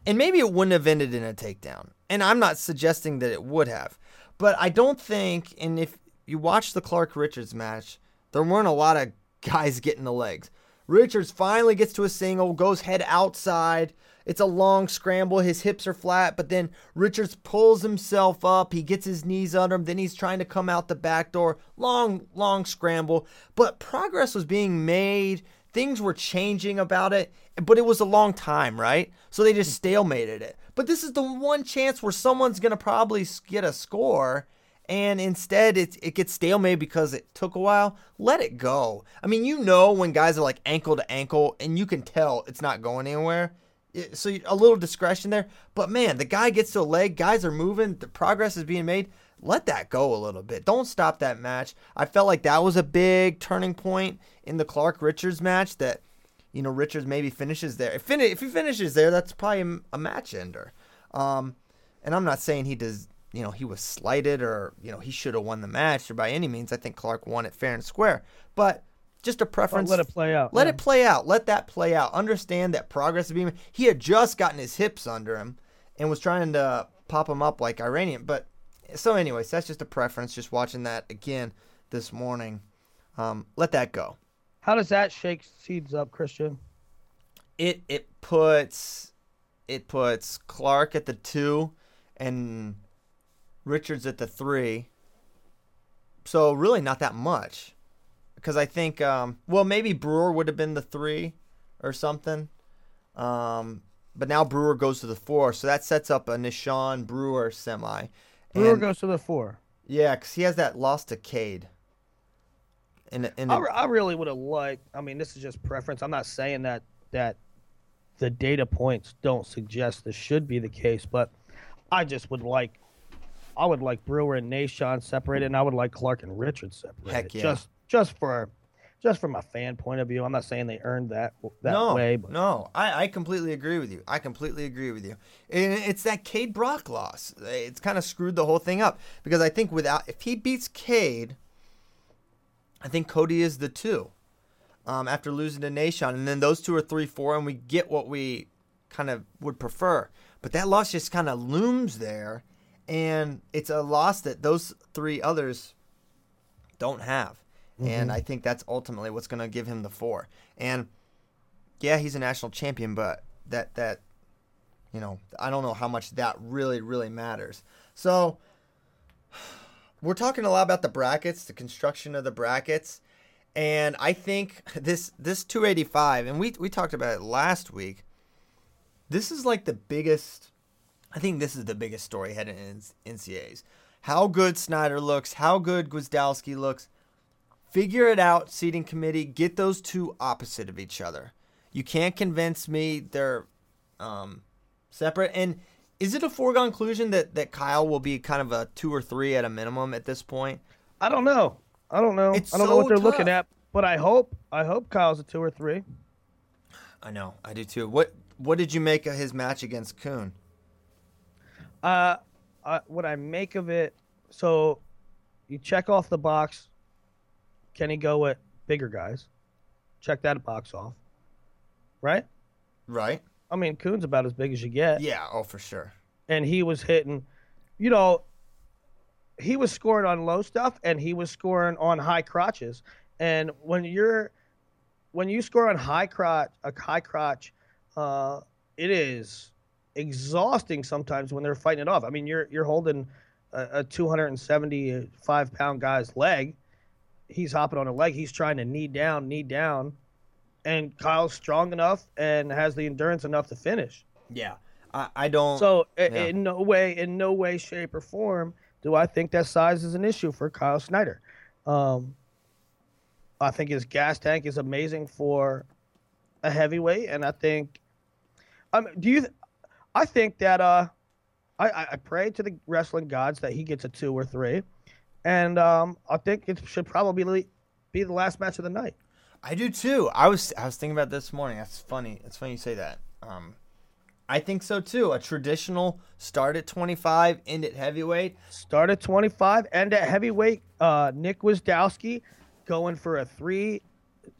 [SPEAKER 1] and maybe it wouldn't have ended in a takedown. And I'm not suggesting that it would have, but I don't think. And if you watch the Clark Richards match, there weren't a lot of guys getting the legs. Richards finally gets to a single, goes head outside. It's a long scramble. His hips are flat, but then Richards pulls himself up. He gets his knees under him. Then he's trying to come out the back door. Long, long scramble. But progress was being made. Things were changing about it, but it was a long time, right? So they just stalemated it. But this is the one chance where someone's going to probably get a score and instead it, it gets stalemate because it took a while, let it go. I mean, you know when guys are like ankle to ankle and you can tell it's not going anywhere. So a little discretion there. But man, the guy gets to a leg, guys are moving, the progress is being made. Let that go a little bit. Don't stop that match. I felt like that was a big turning point in the Clark Richards match that you know Richards maybe finishes there. If, fin- if he finishes there, that's probably a, a match ender. Um, and I'm not saying he does, you know, he was slighted or you know he should have won the match or by any means. I think Clark won it fair and square, but just a preference.
[SPEAKER 2] let it play out,
[SPEAKER 1] Let
[SPEAKER 2] yeah.
[SPEAKER 1] it play out. Let that play out. Understand that progress is being. He had just gotten his hips under him and was trying to pop him up like Iranian. But so, anyways, that's just a preference. Just watching that again this morning. Um, let that go.
[SPEAKER 2] How does that shake seeds up, Christian?
[SPEAKER 1] it it puts it puts Clark at the two and Richards at the three. So really not that much, because I think um, well maybe Brewer would have been the three or something, um, but now Brewer goes to the four, so that sets up a Nahshon Brewer semi.
[SPEAKER 2] Brewer
[SPEAKER 1] And-
[SPEAKER 2] goes to the four.
[SPEAKER 1] yeah, because he has that loss to Cade. In
[SPEAKER 2] I, I really would have liked. I mean, this is just preference. I'm not saying that that the data points don't suggest this should be the case, but I just would like. I would like Brewer and Nahshon separated, and I would like Clark and Richards separated.
[SPEAKER 1] Heck yeah.
[SPEAKER 2] Just just for just from a fan point of view. I'm not saying they earned that that
[SPEAKER 1] no,
[SPEAKER 2] way, but
[SPEAKER 1] no, I, I completely agree with you. I completely agree with you. And it's that Cade Brock loss. It's kind of screwed the whole thing up because I think without if he beats Cade, I think Cody is the two. Um, after losing to Nahshon, and then those two are three, four, and we get what we kind of would prefer. But that loss just kind of looms there, and it's a loss that those three others don't have. And I think that's ultimately what's going to give him the four. And yeah, he's a national champion, but that that you know, I don't know how much that really really matters. So we're talking a lot about the brackets, the construction of the brackets, and I think this this 285, and we we talked about it last week. This is like the biggest. I think this is the biggest story heading in NCAAs. How good Snyder looks, how good Gwiazdowski looks. Figure it out, seating committee. Get those two opposite of each other. You can't convince me they're um, separate. And Is it a foregone conclusion that that Kyle will be kind of a two or three at a minimum at this point?
[SPEAKER 2] I don't know. I don't know.
[SPEAKER 1] It's
[SPEAKER 2] I don't know what they're looking at, but I hope I hope Kyle's a two or three.
[SPEAKER 1] I know, I do too. What what did you make of his match against Coon?
[SPEAKER 2] Uh, uh, what I make of it, so you check off the box. Can he go with bigger guys? Check that box off. Right?
[SPEAKER 1] Right?
[SPEAKER 2] I mean, Coon's about as big as you get.
[SPEAKER 1] Yeah, oh for sure.
[SPEAKER 2] and he was hitting, you know, he was scoring on low stuff and he was scoring on high crotches. And when you're when you score on high crotch, a high crotch, uh, it is exhausting sometimes when they're fighting it off. I mean, you're you're holding a, a 275 pound guy's leg. He's hopping on a leg. He's trying to knee down, knee down, and Kyle's strong enough and has the endurance enough to finish.
[SPEAKER 1] Yeah. I, I don't
[SPEAKER 2] So
[SPEAKER 1] yeah.
[SPEAKER 2] in no way, in no way, shape, or form do I think that size is an issue for Kyle Snyder. Um, I think his gas tank is amazing for a heavyweight, and I think, um, do you? I think that uh, I, I I pray to the wrestling gods that he gets a two or three, and um, I think it should probably be the last match of the night.
[SPEAKER 1] I do too. I was I was thinking about this morning. That's funny. It's funny you say that. Um, I think so too. A traditional start at 25, end at heavyweight.
[SPEAKER 2] Start at 25, end at heavyweight, uh, Nick Gwiazdowski going for a three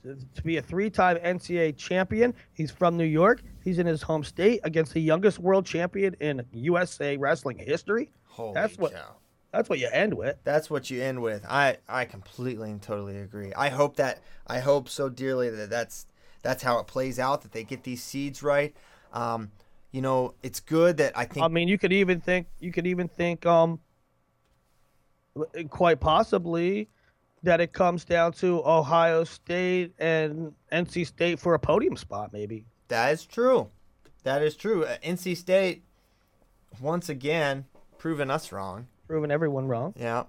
[SPEAKER 2] to be a three-time NCAA champion. He's from New York. He's in his home state against the youngest world champion in USA wrestling history.
[SPEAKER 1] Holy
[SPEAKER 2] That's what-
[SPEAKER 1] cow.
[SPEAKER 2] That's what you end with.
[SPEAKER 1] That's what you end with. I I completely and totally agree. I hope that I hope so dearly that that's that's how it plays out. That they get these seeds right. Um, you know, it's good that I think.
[SPEAKER 2] I mean, you could even think you could even think um quite possibly that it comes down to Ohio State and NC State for a podium spot maybe.
[SPEAKER 1] that is true. That is true. Uh, NC State once again proving us wrong.
[SPEAKER 2] Proving everyone wrong.
[SPEAKER 1] Yeah,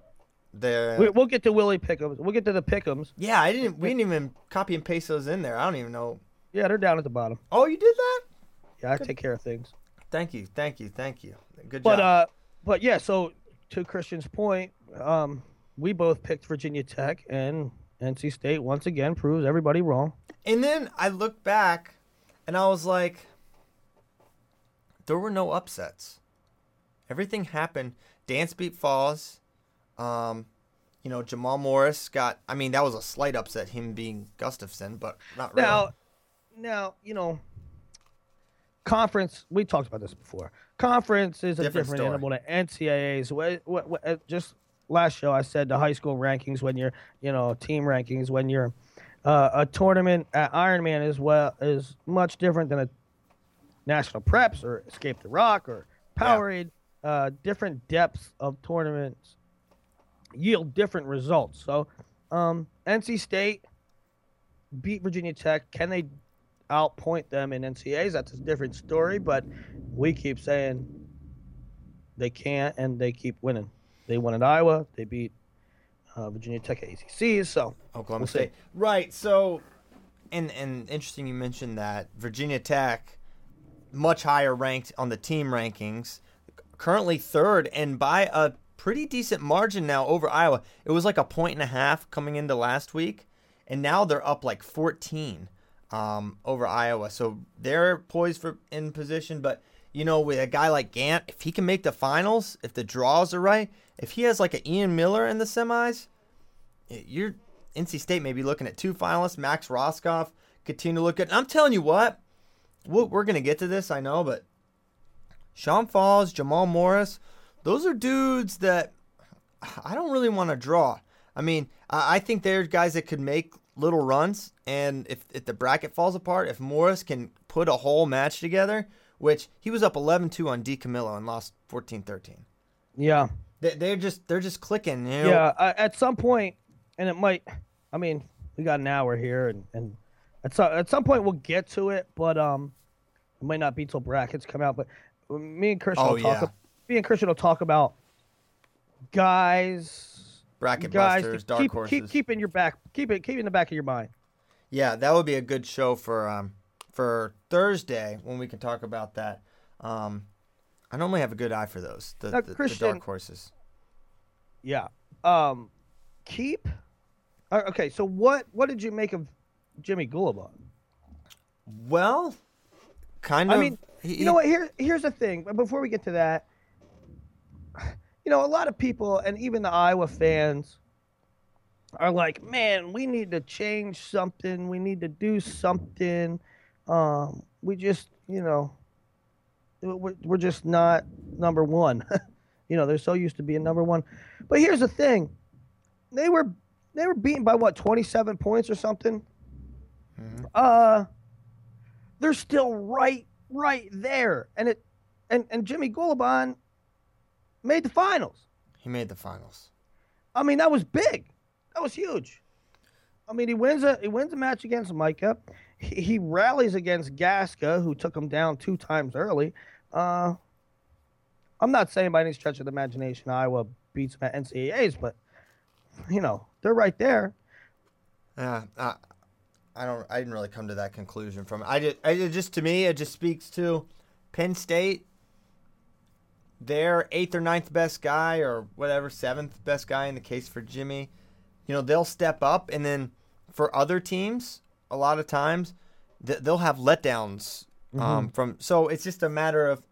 [SPEAKER 1] they're.
[SPEAKER 2] We, we'll get to Willie Pickums. We'll get to the Pickums.
[SPEAKER 1] yeah, I didn't. We didn't even copy and paste those in there. I don't even know.
[SPEAKER 2] Yeah, they're down at the bottom.
[SPEAKER 1] Oh, you did that?
[SPEAKER 2] Yeah, I take care of things.
[SPEAKER 1] Thank you, thank you, thank you. Good
[SPEAKER 2] But
[SPEAKER 1] job.
[SPEAKER 2] uh, but yeah. So to Christian's point, um, we both picked Virginia Tech, and NC State once again proves everybody wrong.
[SPEAKER 1] And then I look back and I was like, there were no upsets. Everything happened. Dance beat Falls. Um, you know, Jamal Morris got, I mean, that was a slight upset, him being Gustafson, but not really.
[SPEAKER 2] Now, now you know, conference. We talked about this before. Conference is a
[SPEAKER 1] Different
[SPEAKER 2] different, animal than NCAA's. What, what, what, uh, just last show, I said the high school rankings when you're, you know, team rankings when you're uh, a tournament at Ironman as well is much different than a national preps or Escape the Rock or Powerade. Uh, different depths of tournaments yield different results. So, um, NC State beat Virginia Tech. Can they outpoint them in NCAAs? That's a different story, but we keep saying they can't, and they keep winning. They won at Iowa. They beat uh, Virginia Tech at ACCs. So
[SPEAKER 1] Oklahoma
[SPEAKER 2] We'll see.
[SPEAKER 1] State. Right. So, and and interesting you mentioned that Virginia Tech, much higher ranked on the team rankings, currently third and by a pretty decent margin now over Iowa. It was like a point and a half coming into last week, and now they're up like 14 um, over Iowa. So they're poised for in position, but. You know, with a guy like Gantt, if he can make the finals, if the draws are right, if he has like an Ian Miller in the semis, you're NC State may be looking at two finalists, Max Roscoff, continue to look. And I'm telling you what, we're, we're going to get to this, I know, but Sean Falls, Jamal Morris, those are dudes that I don't really want to draw. I mean, I think they're guys that could make little runs, and if, if the bracket falls apart, if Morris can put a whole match together, which he was up 11-2 on D. Camillo and lost 14-13.
[SPEAKER 2] yeah,
[SPEAKER 1] They, they're just they're just clicking. You know?
[SPEAKER 2] yeah. Uh, at some point, and it might. I mean, we got an hour here, and and at some at some point we'll get to it, but um, it might not be till brackets come out. But me and Christian
[SPEAKER 1] Oh,
[SPEAKER 2] will talk.
[SPEAKER 1] yeah.
[SPEAKER 2] Me and Christian will talk about guys.
[SPEAKER 1] Bracket
[SPEAKER 2] guys
[SPEAKER 1] busters, dark
[SPEAKER 2] keep,
[SPEAKER 1] horses.
[SPEAKER 2] Keep, keep in your back. Keep it. Keep it in the back of your mind.
[SPEAKER 1] Yeah, that would be a good show for um for Thursday when we can talk about that. Um, I normally have a good eye for those. The,
[SPEAKER 2] Now,
[SPEAKER 1] the- the dark horses.
[SPEAKER 2] Yeah. Um, keep. uh, Okay, so what what did you make of Jimmy Gulibon?
[SPEAKER 1] Well, kind of.
[SPEAKER 2] I mean,
[SPEAKER 1] he-
[SPEAKER 2] you know what? Here, here's the thing. But before we get to that, you know, a lot of people and even the Iowa fans are like, "Man, we need to change something. We need to do something. Um, we just, you know, we're, we're just not number one. you know, they're so used to being number one. But here's the thing: they were they were beaten by what 27 points or something. Uh, they're still right right there, and it and and Jimmy Gulibon made the finals.
[SPEAKER 1] He made the finals.
[SPEAKER 2] I mean, that was big. That was huge. I mean, he wins a he wins a match against Micah. He, he rallies against Gasca, who took him down two times early. Uh, I'm not saying by any stretch of the imagination Iowa beats NCAA's, but you know they're right there.
[SPEAKER 1] Yeah, uh, I don't. I didn't really come to that conclusion from it. I just, I it just to me, it just speaks to Penn State. Their eighth or ninth best guy, or whatever, seventh best guy in the case for Jimmy. You know, they'll step up, and then for other teams, a lot of times they'll have letdowns um, from. So it's just a matter of,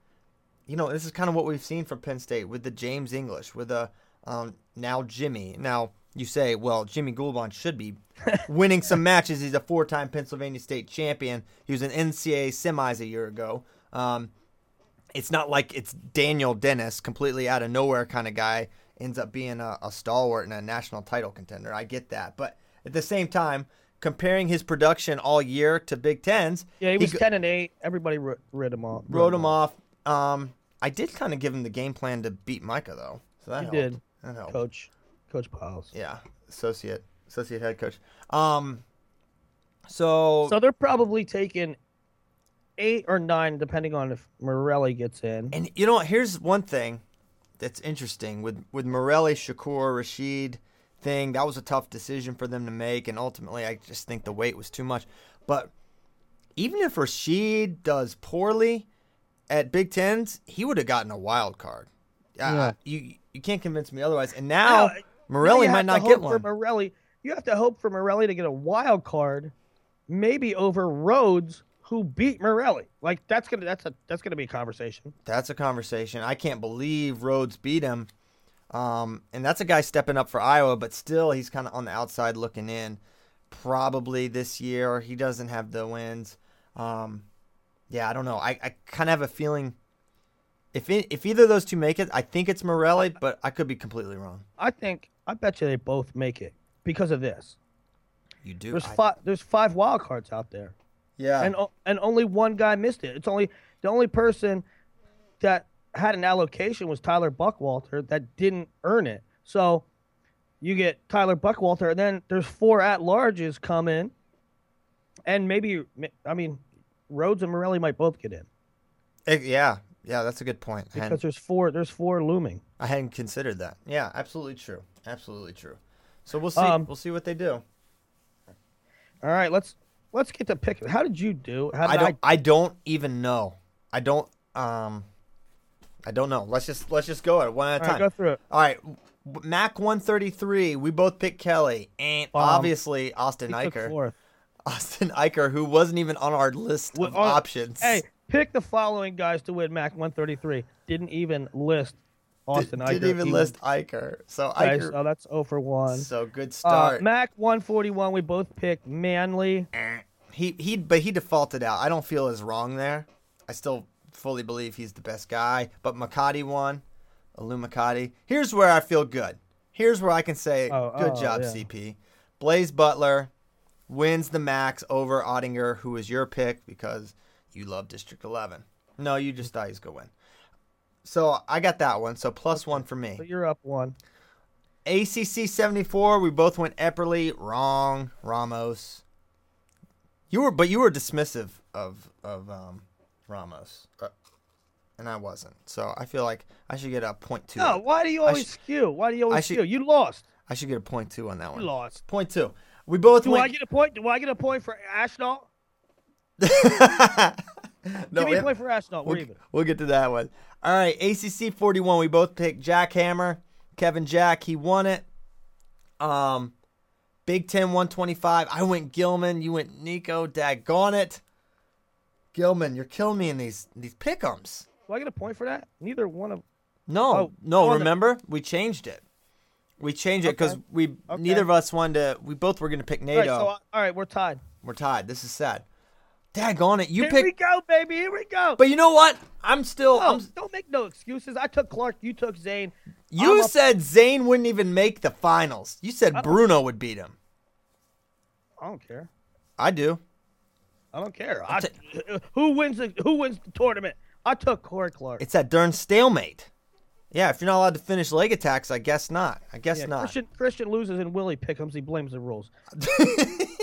[SPEAKER 1] you know, this is kind of what we've seen from Penn State with the James English, with the um, now Jimmy. Now you say, well, Jimmy Gulibon should be winning some matches. He's a four-time Pennsylvania State champion. He was in NCAA semis a year ago. Um, it's not like it's Daniel Dennis, completely out of nowhere kind of guy, ends up being a, a stalwart and a national title contender. I get that, but at the same time, comparing his production all year to Big Tens,
[SPEAKER 2] Yeah, he was
[SPEAKER 1] go-
[SPEAKER 2] ten and eight. Everybody wrote, wrote him off.
[SPEAKER 1] wrote him off. Um, I did kind of give him the game plan to beat Micah though, so that
[SPEAKER 2] He
[SPEAKER 1] helped.
[SPEAKER 2] did.
[SPEAKER 1] That helped.
[SPEAKER 2] Coach, Coach Pyles.
[SPEAKER 1] Yeah, associate associate head coach. Um, so,
[SPEAKER 2] So they're probably taking eight or nine, depending on if Morelli gets in.
[SPEAKER 1] and you know what? Here's one thing that's interesting with with Morelli, Shakur, Rasheed thing. That was a tough decision for them to make, and ultimately, I just think the weight was too much. But even if Rasheed does poorly at Big Tens, he would have gotten a wild card. Uh,
[SPEAKER 2] Yeah.
[SPEAKER 1] you you can't convince me otherwise. And now
[SPEAKER 2] Now,
[SPEAKER 1] Morelli might not get
[SPEAKER 2] For
[SPEAKER 1] one.
[SPEAKER 2] Morelli, you have to hope for Morelli to get a wild card, maybe over Rhodes, who beat Morelli. Like that's gonna that's a that's gonna be a conversation.
[SPEAKER 1] That's a conversation. I can't believe Rhodes beat him. Um, and that's a guy stepping up for Iowa, but still, he's kind of on the outside looking in. Probably this year, he doesn't have the wins. Um, yeah, I don't know. I, I kind of have a feeling if it, if either of those two make it, I think it's Morelli, but I could be completely wrong.
[SPEAKER 2] I think I bet you they both make it because of this.
[SPEAKER 1] You do.
[SPEAKER 2] There's
[SPEAKER 1] I-
[SPEAKER 2] five there's five wild cards out there.
[SPEAKER 1] yeah.
[SPEAKER 2] and o- and only one guy missed it. It's only the only person that had an allocation was Tyler Buckwalter that didn't earn it. So you get Tyler Buckwalter, and then there's four at larges come in, and maybe I mean Rhodes and Morelli might both get in
[SPEAKER 1] Eh, yeah. Yeah, that's a good point.
[SPEAKER 2] Because there's four there's four looming.
[SPEAKER 1] I hadn't considered that. Yeah, absolutely true. Absolutely true. So we'll see.
[SPEAKER 2] Um,
[SPEAKER 1] we'll see what they do.
[SPEAKER 2] All right, let's let's get to pick. How did you do? How
[SPEAKER 1] I don't. I, don't even know. I don't. Um, I don't know. Let's just let's just go at it one at a
[SPEAKER 2] All right,
[SPEAKER 1] time.
[SPEAKER 2] go through it.
[SPEAKER 1] All right, Mac one thirty three. We both picked Kelly, and
[SPEAKER 2] Bomb.
[SPEAKER 1] obviously Austin
[SPEAKER 2] He
[SPEAKER 1] Eicher. Austin Eicher, who wasn't even on our list
[SPEAKER 2] Well,
[SPEAKER 1] of
[SPEAKER 2] on-
[SPEAKER 1] options.
[SPEAKER 2] Hey, pick the following guys to win MAC 133. Didn't even list Austin
[SPEAKER 1] Did,
[SPEAKER 2] Eicher.
[SPEAKER 1] didn't even
[SPEAKER 2] He
[SPEAKER 1] list Eicher. So
[SPEAKER 2] Okay,
[SPEAKER 1] Eicher.
[SPEAKER 2] so that's 0 for 1.
[SPEAKER 1] so good
[SPEAKER 2] Uh,
[SPEAKER 1] start.
[SPEAKER 2] MAC 141, we both picked Manly.
[SPEAKER 1] he he, but he defaulted out. I don't feel as wrong there. I still fully believe he's the best guy. But Makati won. Alu Makati. Here's where I feel good. Here's where I can say,
[SPEAKER 2] Oh,
[SPEAKER 1] good
[SPEAKER 2] oh,
[SPEAKER 1] job,
[SPEAKER 2] yeah.
[SPEAKER 1] CP. Blaze Butler wins the max over Ottinger, who was your pick because you love District 11. No, you just thought he's going to win. So I got that one. So plus one for me.
[SPEAKER 2] So you're up one.
[SPEAKER 1] ACC 74, we both went Epperly. Wrong. Ramos. You were, but you were dismissive of of um, Ramos, uh, and I wasn't. So I feel like I should get a point two.
[SPEAKER 2] No, why do you always
[SPEAKER 1] sh-
[SPEAKER 2] skew? Why do you always
[SPEAKER 1] should-
[SPEAKER 2] skew? You lost.
[SPEAKER 1] I should get a point two on that one.
[SPEAKER 2] You lost.
[SPEAKER 1] Point two. We both
[SPEAKER 2] Do I get a point? Do I get a point for Ashnault?
[SPEAKER 1] No,
[SPEAKER 2] Give me a point for Ashton. We're
[SPEAKER 1] We'll,
[SPEAKER 2] even.
[SPEAKER 1] we'll get to that one. All right, ACC 41. We both picked Jack Hammer, Kevin Jack. He won it. Um, Big Ten 125. I went Gilman. You went Nico. Daggone it. Gilman, you're killing me in these these pick'ems.
[SPEAKER 2] Do I get a point for that? Neither one of.
[SPEAKER 1] No,
[SPEAKER 2] Oh,
[SPEAKER 1] no.
[SPEAKER 2] on the-
[SPEAKER 1] remember, we changed it. We changed it because
[SPEAKER 2] Okay.
[SPEAKER 1] we
[SPEAKER 2] Okay.
[SPEAKER 1] neither of us wanted to. We both were going to pick NATO.
[SPEAKER 2] right, so all right, we're tied.
[SPEAKER 1] we're tied. This is sad. Daggone it. You
[SPEAKER 2] Here we go, baby. Here we go.
[SPEAKER 1] But you know what? I'm still.
[SPEAKER 2] No,
[SPEAKER 1] I'm,
[SPEAKER 2] don't make no excuses. I took Clark. You took Zane.
[SPEAKER 1] You
[SPEAKER 2] I'm up-
[SPEAKER 1] said Zane wouldn't even make the finals. You said Bruno would beat him.
[SPEAKER 2] I don't care.
[SPEAKER 1] I do.
[SPEAKER 2] I don't care. I, who wins the Who wins the tournament? I took Corey Clark.
[SPEAKER 1] It's that darn stalemate. Yeah, if you're not allowed to finish leg attacks, I guess not. I guess
[SPEAKER 2] Yeah,
[SPEAKER 1] not.
[SPEAKER 2] Christian Christian loses and Willie Pickums. He blames the rules.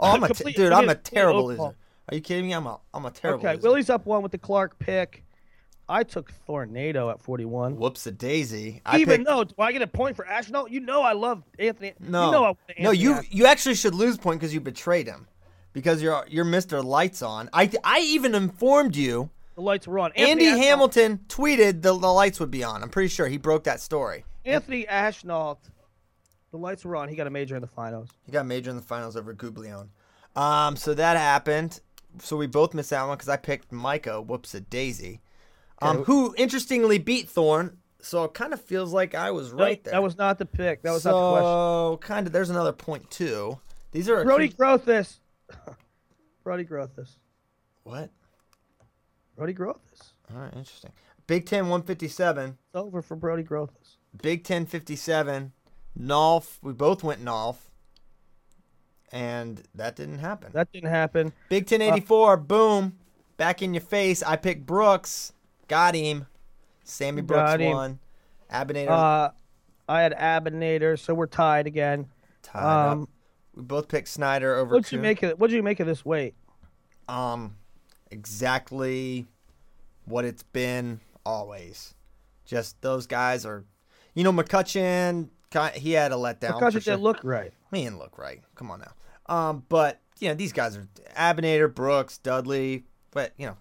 [SPEAKER 1] oh, I'm a t- dude. I'm a terrible loser. Are you kidding me? I'm a I'm a terrible loser.
[SPEAKER 2] Okay,
[SPEAKER 1] loser.
[SPEAKER 2] Willie's up one with the Clark pick. I took Tornado at 41.
[SPEAKER 1] Whoops a daisy. I
[SPEAKER 2] Even
[SPEAKER 1] picked,
[SPEAKER 2] though, do I get a point for? No, you know I love Anthony.
[SPEAKER 1] no,
[SPEAKER 2] you know I want
[SPEAKER 1] no, you
[SPEAKER 2] Ash.
[SPEAKER 1] you actually should lose point because you betrayed him, because you're you're Mr. Lights on. I I even informed you.
[SPEAKER 2] The lights were on.
[SPEAKER 1] Andy
[SPEAKER 2] Anthony Ashnault-
[SPEAKER 1] Hamilton tweeted the, the lights would be on. I'm pretty sure he broke that story.
[SPEAKER 2] Anthony Ashnault. The lights were on. He got a major in the finals.
[SPEAKER 1] He got major in the finals over Gublione. Um, so that happened. So we both missed that one because I picked Micah. Whoops a daisy. Um, who interestingly beat Thorn. So it kind of feels like I was right there.
[SPEAKER 2] That was not the pick. That was not the question.
[SPEAKER 1] so kind of. There's another point too. These are
[SPEAKER 2] Brody Grothus. Brody Grothus.
[SPEAKER 1] What?
[SPEAKER 2] Brody Grothus.
[SPEAKER 1] All right, interesting. Big Ten 157.
[SPEAKER 2] It's over for Brody Grothus.
[SPEAKER 1] Big Ten 57. Nolf. We both went Nolf. And that didn't happen.
[SPEAKER 2] That didn't happen.
[SPEAKER 1] Big Ten 84, boom. Back in your face. I picked Brooks. Got him. Sammy Brooks
[SPEAKER 2] Got him.
[SPEAKER 1] won. Abinator
[SPEAKER 2] Uh, I had Abinator, so we're tied again.
[SPEAKER 1] tied
[SPEAKER 2] um,
[SPEAKER 1] up. We both picked Snyder over
[SPEAKER 2] What'd you make of What'd you make of this weight?
[SPEAKER 1] Um, exactly what it's been always. Just those guys are, you know, McCutcheon. He had a letdown.
[SPEAKER 2] Because it
[SPEAKER 1] sure.
[SPEAKER 2] didn't look right.
[SPEAKER 1] He didn't look right. Come on now. Um, but you know these guys are Abinator, Brooks, Dudley. But you know,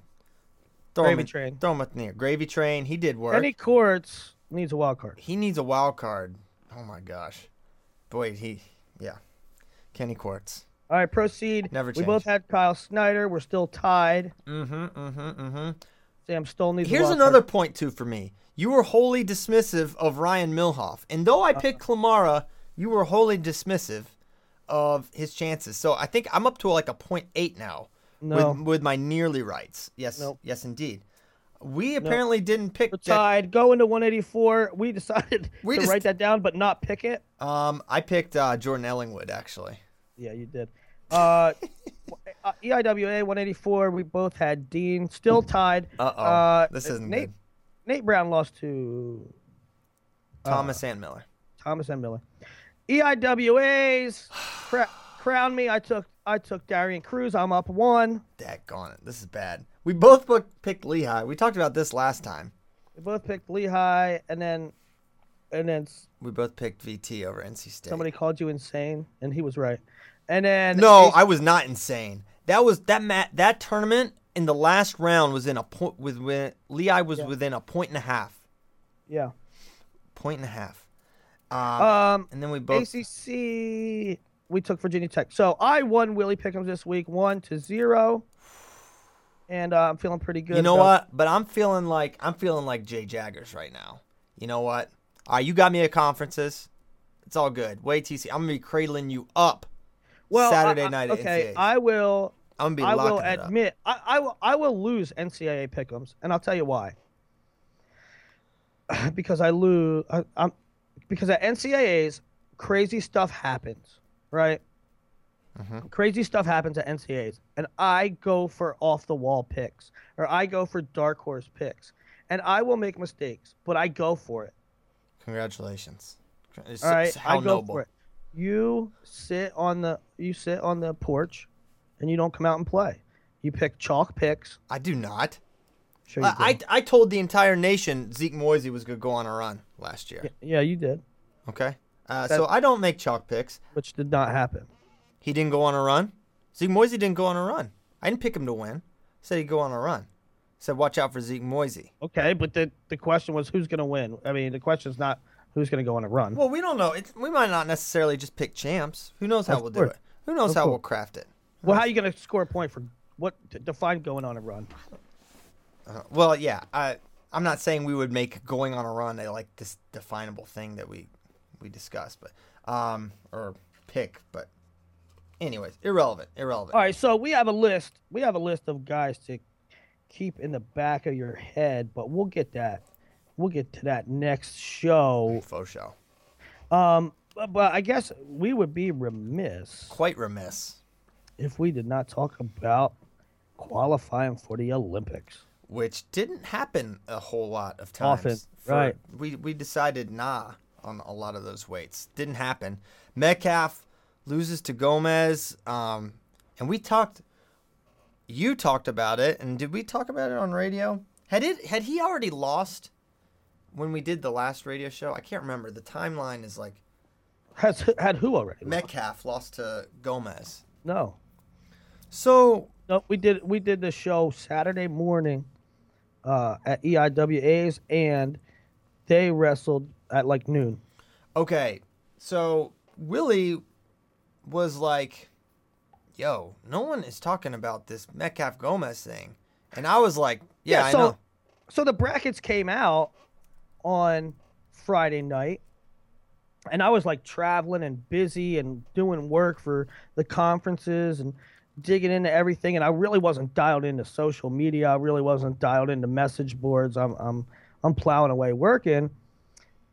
[SPEAKER 1] throw him
[SPEAKER 2] Gravy
[SPEAKER 1] in,
[SPEAKER 2] train.
[SPEAKER 1] Throw him up near Gravy Train. He did work.
[SPEAKER 2] Any courts needs a wild card.
[SPEAKER 1] he needs a wild card. Oh my gosh, boy, he yeah. Kenny Courts.
[SPEAKER 2] All right, proceed.
[SPEAKER 1] Never
[SPEAKER 2] We both had Kyle Snyder. We're still tied.
[SPEAKER 1] Mm-hmm. Mm-hmm. Mm-hmm.
[SPEAKER 2] Sam Stoll needs. a
[SPEAKER 1] Here's another
[SPEAKER 2] Card.
[SPEAKER 1] point too for me. You were wholly dismissive of Ryan Milhoff, and though I picked Clamara, you were wholly dismissive of his chances. So I think I'm up to like a point eight now
[SPEAKER 2] No.
[SPEAKER 1] with with my nearly rights. Yes,
[SPEAKER 2] Nope.
[SPEAKER 1] yes, indeed. We apparently didn't pick. Jack-
[SPEAKER 2] tied. Go into 184. We decided
[SPEAKER 1] We
[SPEAKER 2] to
[SPEAKER 1] just-
[SPEAKER 2] write that down, but not pick it.
[SPEAKER 1] um, I picked uh, Jordan Ellingwood actually.
[SPEAKER 2] Yeah, you did. Uh, uh, EIWA 184. We both had Dean. Still tied.
[SPEAKER 1] Uh-oh.
[SPEAKER 2] Uh,
[SPEAKER 1] This isn't
[SPEAKER 2] Nate,
[SPEAKER 1] good.
[SPEAKER 2] Nate Brown lost to uh,
[SPEAKER 1] Thomas and Miller.
[SPEAKER 2] Thomas and Miller. EIWA's cra- crown me. I took I took Darian Cruz. I'm up one.
[SPEAKER 1] Daggone it, this is bad. We both book- picked Lehigh. We talked about this last time.
[SPEAKER 2] We both picked Lehigh, and then and then
[SPEAKER 1] We both picked VT over NC State.
[SPEAKER 2] somebody called you insane, and he was right. And then
[SPEAKER 1] No, I was not insane. That was that mat that tournament in the last round was in a point with when Lehigh was within a point and a half.
[SPEAKER 2] yeah.
[SPEAKER 1] Point and a half. Um,
[SPEAKER 2] Um,
[SPEAKER 1] and then we both
[SPEAKER 2] ACC. We took Virginia Tech. So I won Willie Pickums this week, one to zero, and uh, I'm feeling pretty good.
[SPEAKER 1] You know what? But I'm feeling like I'm feeling like Jay Jaggers right now. You know what? All right, you got me at conferences. It's all good. Wait, TC. I'm gonna be cradling you up.
[SPEAKER 2] Well,
[SPEAKER 1] Saturday
[SPEAKER 2] I- I-
[SPEAKER 1] night at
[SPEAKER 2] Okay,
[SPEAKER 1] NCAA.
[SPEAKER 2] I will.
[SPEAKER 1] I'm gonna be
[SPEAKER 2] I will
[SPEAKER 1] locking it up.
[SPEAKER 2] admit, I, I will. I will lose NCAA pickums, and I'll tell you why. because I lose. I, I'm because at NCAA's, crazy stuff happens, right?
[SPEAKER 1] Mm-hmm.
[SPEAKER 2] Crazy stuff happens at NCAA's, and I go for off the wall picks, or I go for dark horse picks, and I will make mistakes, but I go for it.
[SPEAKER 1] Congratulations. It's,
[SPEAKER 2] All right, I go
[SPEAKER 1] noble.
[SPEAKER 2] for it. You sit on the you sit on the porch, and you don't come out and play. You pick chalk picks.
[SPEAKER 1] I do not.
[SPEAKER 2] Sure,
[SPEAKER 1] I, I. I told the entire nation Zeke Moisey was gonna go on a run last year.
[SPEAKER 2] yeah, you did,
[SPEAKER 1] Okay. Uh,
[SPEAKER 2] That-
[SPEAKER 1] so I don't make chalk picks.
[SPEAKER 2] which did not happen.
[SPEAKER 1] He didn't go on a run. Zeke Moisey didn't go on a run. I didn't pick him to win. said he'd go on a run. said watch out for Zeke Moisey.
[SPEAKER 2] Okay, but the the question was who's going to win. I mean, the question is not who's going to go on a run.
[SPEAKER 1] Well, we don't know. It's, we might not necessarily just pick champs. Who knows how
[SPEAKER 2] Of
[SPEAKER 1] we'll do it? Who knows
[SPEAKER 2] Of
[SPEAKER 1] how
[SPEAKER 2] course.
[SPEAKER 1] we'll craft it?
[SPEAKER 2] Well, how are you going to score a point for what to define going on a run?
[SPEAKER 1] Uh, well, yeah. I I'm not saying we would make going on a run a like this definable thing that we we discussed, but um or pick, but anyways, irrelevant, irrelevant.
[SPEAKER 2] All right, so we have a list. We have a list of guys to keep in the back of your head, but we'll get that. We'll get to that next show.
[SPEAKER 1] Faux show.
[SPEAKER 2] Um, but, but I guess we would be remiss
[SPEAKER 1] Quite remiss.
[SPEAKER 2] If we did not talk about qualifying for the Olympics.
[SPEAKER 1] which didn't happen a whole lot of times.
[SPEAKER 2] Often,
[SPEAKER 1] For-
[SPEAKER 2] right.
[SPEAKER 1] We we decided nah on a lot of those weights. Didn't happen. Metcalf loses to Gomez, um, and we talked. You talked about it, and did we talk about it on radio? Had it had he already lost when we did the last radio show? I can't remember. The timeline is like
[SPEAKER 2] Has had who already?
[SPEAKER 1] Metcalf lost to Gomez.
[SPEAKER 2] No,
[SPEAKER 1] So
[SPEAKER 2] no. We did we did the show Saturday morning uh, at EIWA's, and they wrestled at like noon.
[SPEAKER 1] Okay, so Willie was like, "Yo, no one is talking about this Metcalf Gomez thing," and I was like, "Yeah, I
[SPEAKER 2] so,
[SPEAKER 1] know."
[SPEAKER 2] So the brackets came out on Friday night, and I was like traveling and busy and doing work for the conferences and digging into everything. And I really wasn't dialed into social media. I really wasn't dialed into message boards. I'm I'm I'm plowing away working,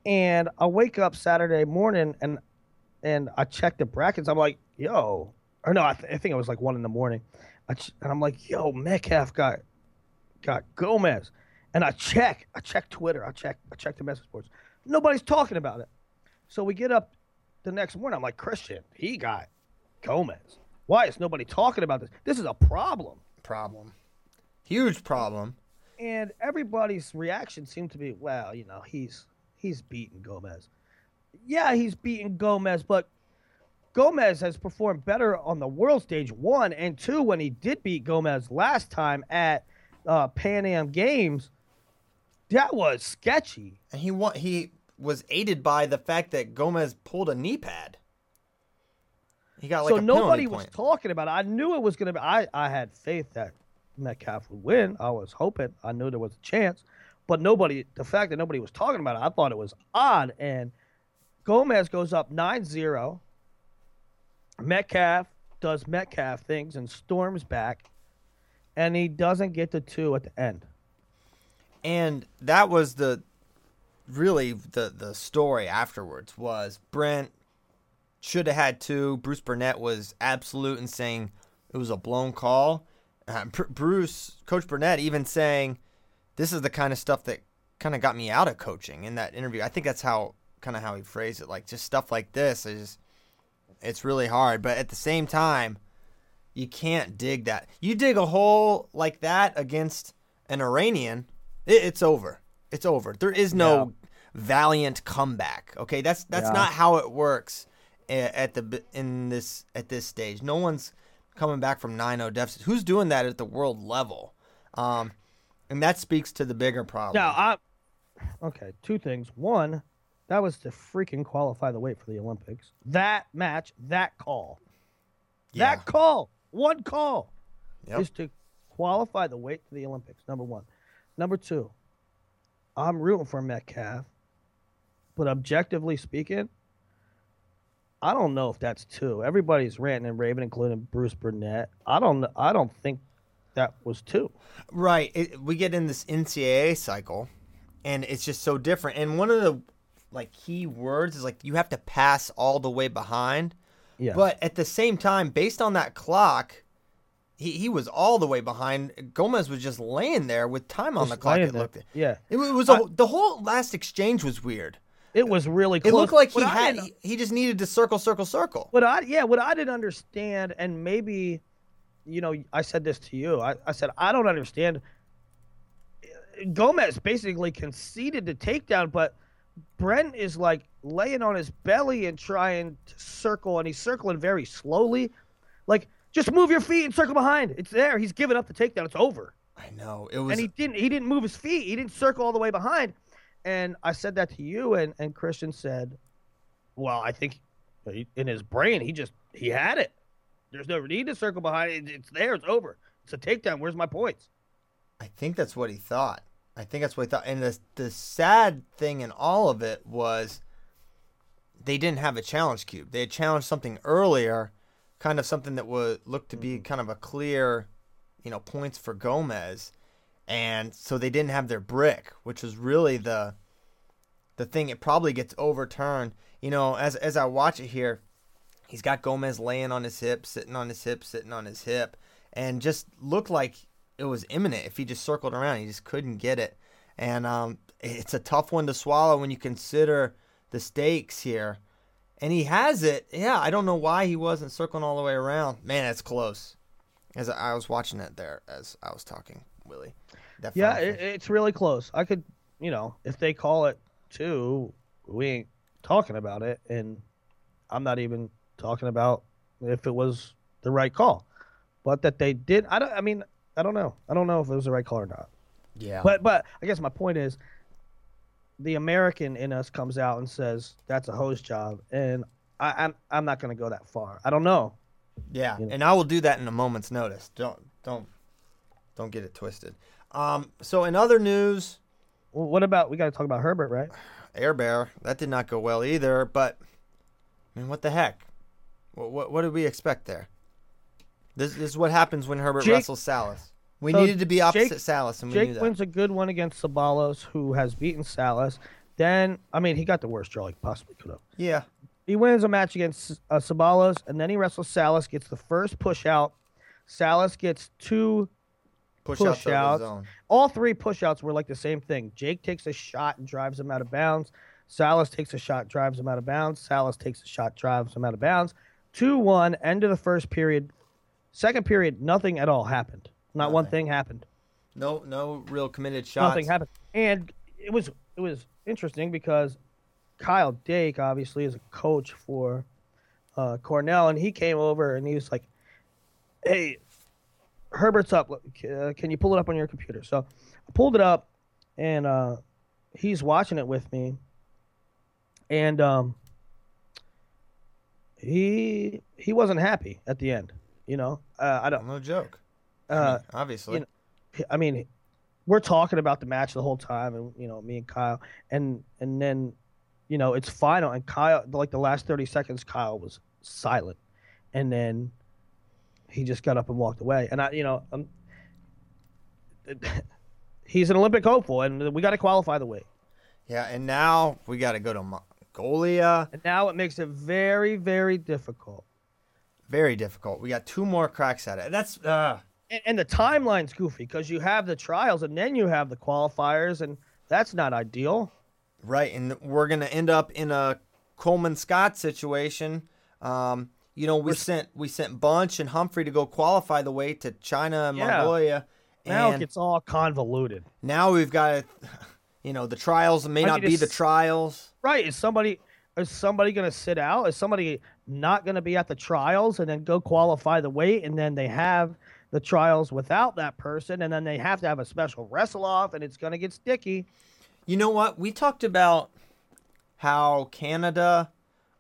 [SPEAKER 2] and I wake up Saturday morning and and I check the brackets. I'm like, yo, or no, I, th- I think it was like one in the morning. Ch- and I'm like, yo, Metcalf got got Gomez. And I check, I check Twitter, I check, I check the message boards. Nobody's talking about it. So we get up the next morning. I'm like, Christian, he got Gomez. Why is nobody talking about this? This is a problem.
[SPEAKER 1] Problem, huge problem.
[SPEAKER 2] And everybody's reaction seemed to be, well, you know, he's he's beaten Gomez. Yeah, he's beaten Gomez, but Gomez has performed better on the world stage, one and two, when he did beat Gomez last time at uh, Pan Am Games. That was sketchy.
[SPEAKER 1] And he wa- he was aided by the fact that Gomez pulled a knee pad. He got like
[SPEAKER 2] so nobody was
[SPEAKER 1] point.
[SPEAKER 2] talking about it. I knew it was going to be. I, I had faith that Metcalf would win. I was hoping. I knew there was a chance, but nobody. The fact that nobody was talking about it, I thought it was odd. And Gomez goes up 9-0. Metcalf does Metcalf things and storms back, and he doesn't get the two at the end.
[SPEAKER 1] and that was the really the the story afterwards was Brent should have had two. Bruce Burnett was absolute in saying it was a blown call. Uh, Br- Bruce, Coach Burnett, even saying this is the kind of stuff that kind of got me out of coaching in that interview. I think that's how kind of how he phrased it. Like just stuff like this is it's really hard, but at the same time, you can't dig that. You dig a hole like that against an Iranian, it, it's over. It's over. There is no valiant comeback. Okay, that's that's
[SPEAKER 2] Yeah.
[SPEAKER 1] not how it works at the in this at this stage. No one's coming back from 9-0 deficit. Who's doing that at the world level? Um, and that speaks to the bigger problem.
[SPEAKER 2] Now, I okay, two things. One, that was to freaking qualify the weight for the Olympics. That match, that call,
[SPEAKER 1] Yeah.
[SPEAKER 2] that call, one call
[SPEAKER 1] Yep.
[SPEAKER 2] is to qualify the weight for the Olympics. Number one. Number two, I'm rooting for Metcalf, but objectively speaking, I don't know if that's two. Everybody's ranting and raving, including Bruce Burnett. I don't. I don't think that was two.
[SPEAKER 1] Right. It, we get in this NCAA cycle, and it's just so different. And one of the like key words is like you have to pass all the way behind.
[SPEAKER 2] Yeah.
[SPEAKER 1] But at the same time, based on that clock, he, he was all the way behind. Gomez was just laying there with time on
[SPEAKER 2] Just
[SPEAKER 1] the clock. It looked.
[SPEAKER 2] Yeah.
[SPEAKER 1] It, it was a, the whole last exchange was weird.
[SPEAKER 2] It was really
[SPEAKER 1] cool.
[SPEAKER 2] It
[SPEAKER 1] looked like he
[SPEAKER 2] What
[SPEAKER 1] had he, he just needed to circle, circle, circle.
[SPEAKER 2] What I yeah, what I didn't understand, and maybe, you know, I said this to you. I, I said I don't understand. Gomez basically conceded the takedown, but Brent is like laying on his belly and trying to circle, and he's circling very slowly. Like Just move your feet and circle behind. It's there. He's given up the takedown. It's over.
[SPEAKER 1] I know it was.
[SPEAKER 2] And he didn't. He didn't move his feet. He didn't circle all the way behind. And I said that to you, and and Christian said, "Well, I think in his brain he just he had it. There's no need to circle behind. It, it's there. It's over. It's a takedown. Where's my points?
[SPEAKER 1] I think that's what he thought. I think that's what he thought. And the the sad thing in all of it was they didn't have a challenge cube. They had challenged something earlier, kind of something that would look to be mm-hmm. kind of a clear, you know, points for Gomez. And so they didn't have their brick, which was really the the thing it probably gets overturned. You know, as as I watch it here, he's got Gomez laying on his hip, sitting on his hip, sitting on his hip, and just looked like it was imminent. If he just circled around, he just couldn't get it. And um, it's a tough one to swallow when you consider the stakes here. And he has it. Yeah, I don't know why he wasn't circling all the way around. Man, it's close. As I was watching it there, as I was talking, Willie. That
[SPEAKER 2] Yeah, it, it's really close. I could, you know, if they call it two, we ain't talking about it, and I'm not even talking about if it was the right call. But that they did, I don't. I mean, I don't know. I don't know if it was the right call or not.
[SPEAKER 1] yeah.
[SPEAKER 2] But but I guess my point is, the American in us comes out and says that's a host job, and I, I'm I'm not going to go that far. I don't know.
[SPEAKER 1] Yeah,
[SPEAKER 2] you know.
[SPEAKER 1] and I will do that in a moment's notice. Don't don't don't get it twisted. Um, so in other news,
[SPEAKER 2] Well, what about we got to talk about Herbert, right?
[SPEAKER 1] Air Bear that did not go well either. But I mean, what the heck? What what, what did we expect there? This, this is what happens when Herbert
[SPEAKER 2] Jake-
[SPEAKER 1] wrestles Salas. We
[SPEAKER 2] So
[SPEAKER 1] needed to be opposite
[SPEAKER 2] Jake-
[SPEAKER 1] Salas, and we knew
[SPEAKER 2] Jake
[SPEAKER 1] that.
[SPEAKER 2] wins a good one against Ceballos, who has beaten Salas. Then, I mean, he got the worst draw he possibly could have.
[SPEAKER 1] Yeah,
[SPEAKER 2] He wins a match against uh, Ceballos, and then he wrestles Salas, gets the first push out. Salas gets two
[SPEAKER 1] push,
[SPEAKER 2] push
[SPEAKER 1] outs.
[SPEAKER 2] All three push outs were like the same thing. Jake takes a shot and drives him out of bounds. Salas takes a shot, drives him out of bounds. Salas takes a shot, drives him out of bounds. 2 1, end of the first period. Second period, nothing at all happened. Not one thing happened.
[SPEAKER 1] No no real committed shots.
[SPEAKER 2] Nothing happened. And it was it was interesting because Kyle Dake obviously is a coach for uh, Cornell, and he came over and he was like, "Hey, Herbert's up. Uh, Can you pull it up on your computer?" So I pulled it up, and uh, he's watching it with me, and um, he he wasn't happy at the end. You know, uh, I don't.
[SPEAKER 1] No joke. I
[SPEAKER 2] Uh,
[SPEAKER 1] mean, obviously.
[SPEAKER 2] you know, I mean, we're talking about the match the whole time, and you know, me and Kyle, and and then, you know, it's final, and Kyle, like the last thirty seconds, Kyle was silent, and then he just got up and walked away, and I, you know, um, he's an Olympic hopeful, and we got to qualify the weight,
[SPEAKER 1] yeah, and now we got to go to Mongolia.
[SPEAKER 2] and now it makes it very, very difficult.
[SPEAKER 1] Very difficult. We got two more cracks at it. That's uh
[SPEAKER 2] And, and the timeline's goofy because you have the trials, and then you have the qualifiers, and that's not ideal.
[SPEAKER 1] Right, and we're gonna end up in a Coleman Scott situation. Um, you know, we sent we sent Bunch and Humphrey to go qualify the way to China and
[SPEAKER 2] Yeah.
[SPEAKER 1] Mongolia,
[SPEAKER 2] Now it gets all convoluted.
[SPEAKER 1] now we've got, you know, the trials may
[SPEAKER 2] I
[SPEAKER 1] not be the trials.
[SPEAKER 2] Right? Is somebody is somebody going to sit out? Is somebody not going to be at the trials and then go qualify the weight, and then they have the trials without that person, and then they have to have a special wrestle off, and it's going to get sticky.
[SPEAKER 1] You know what? We talked about how Canada,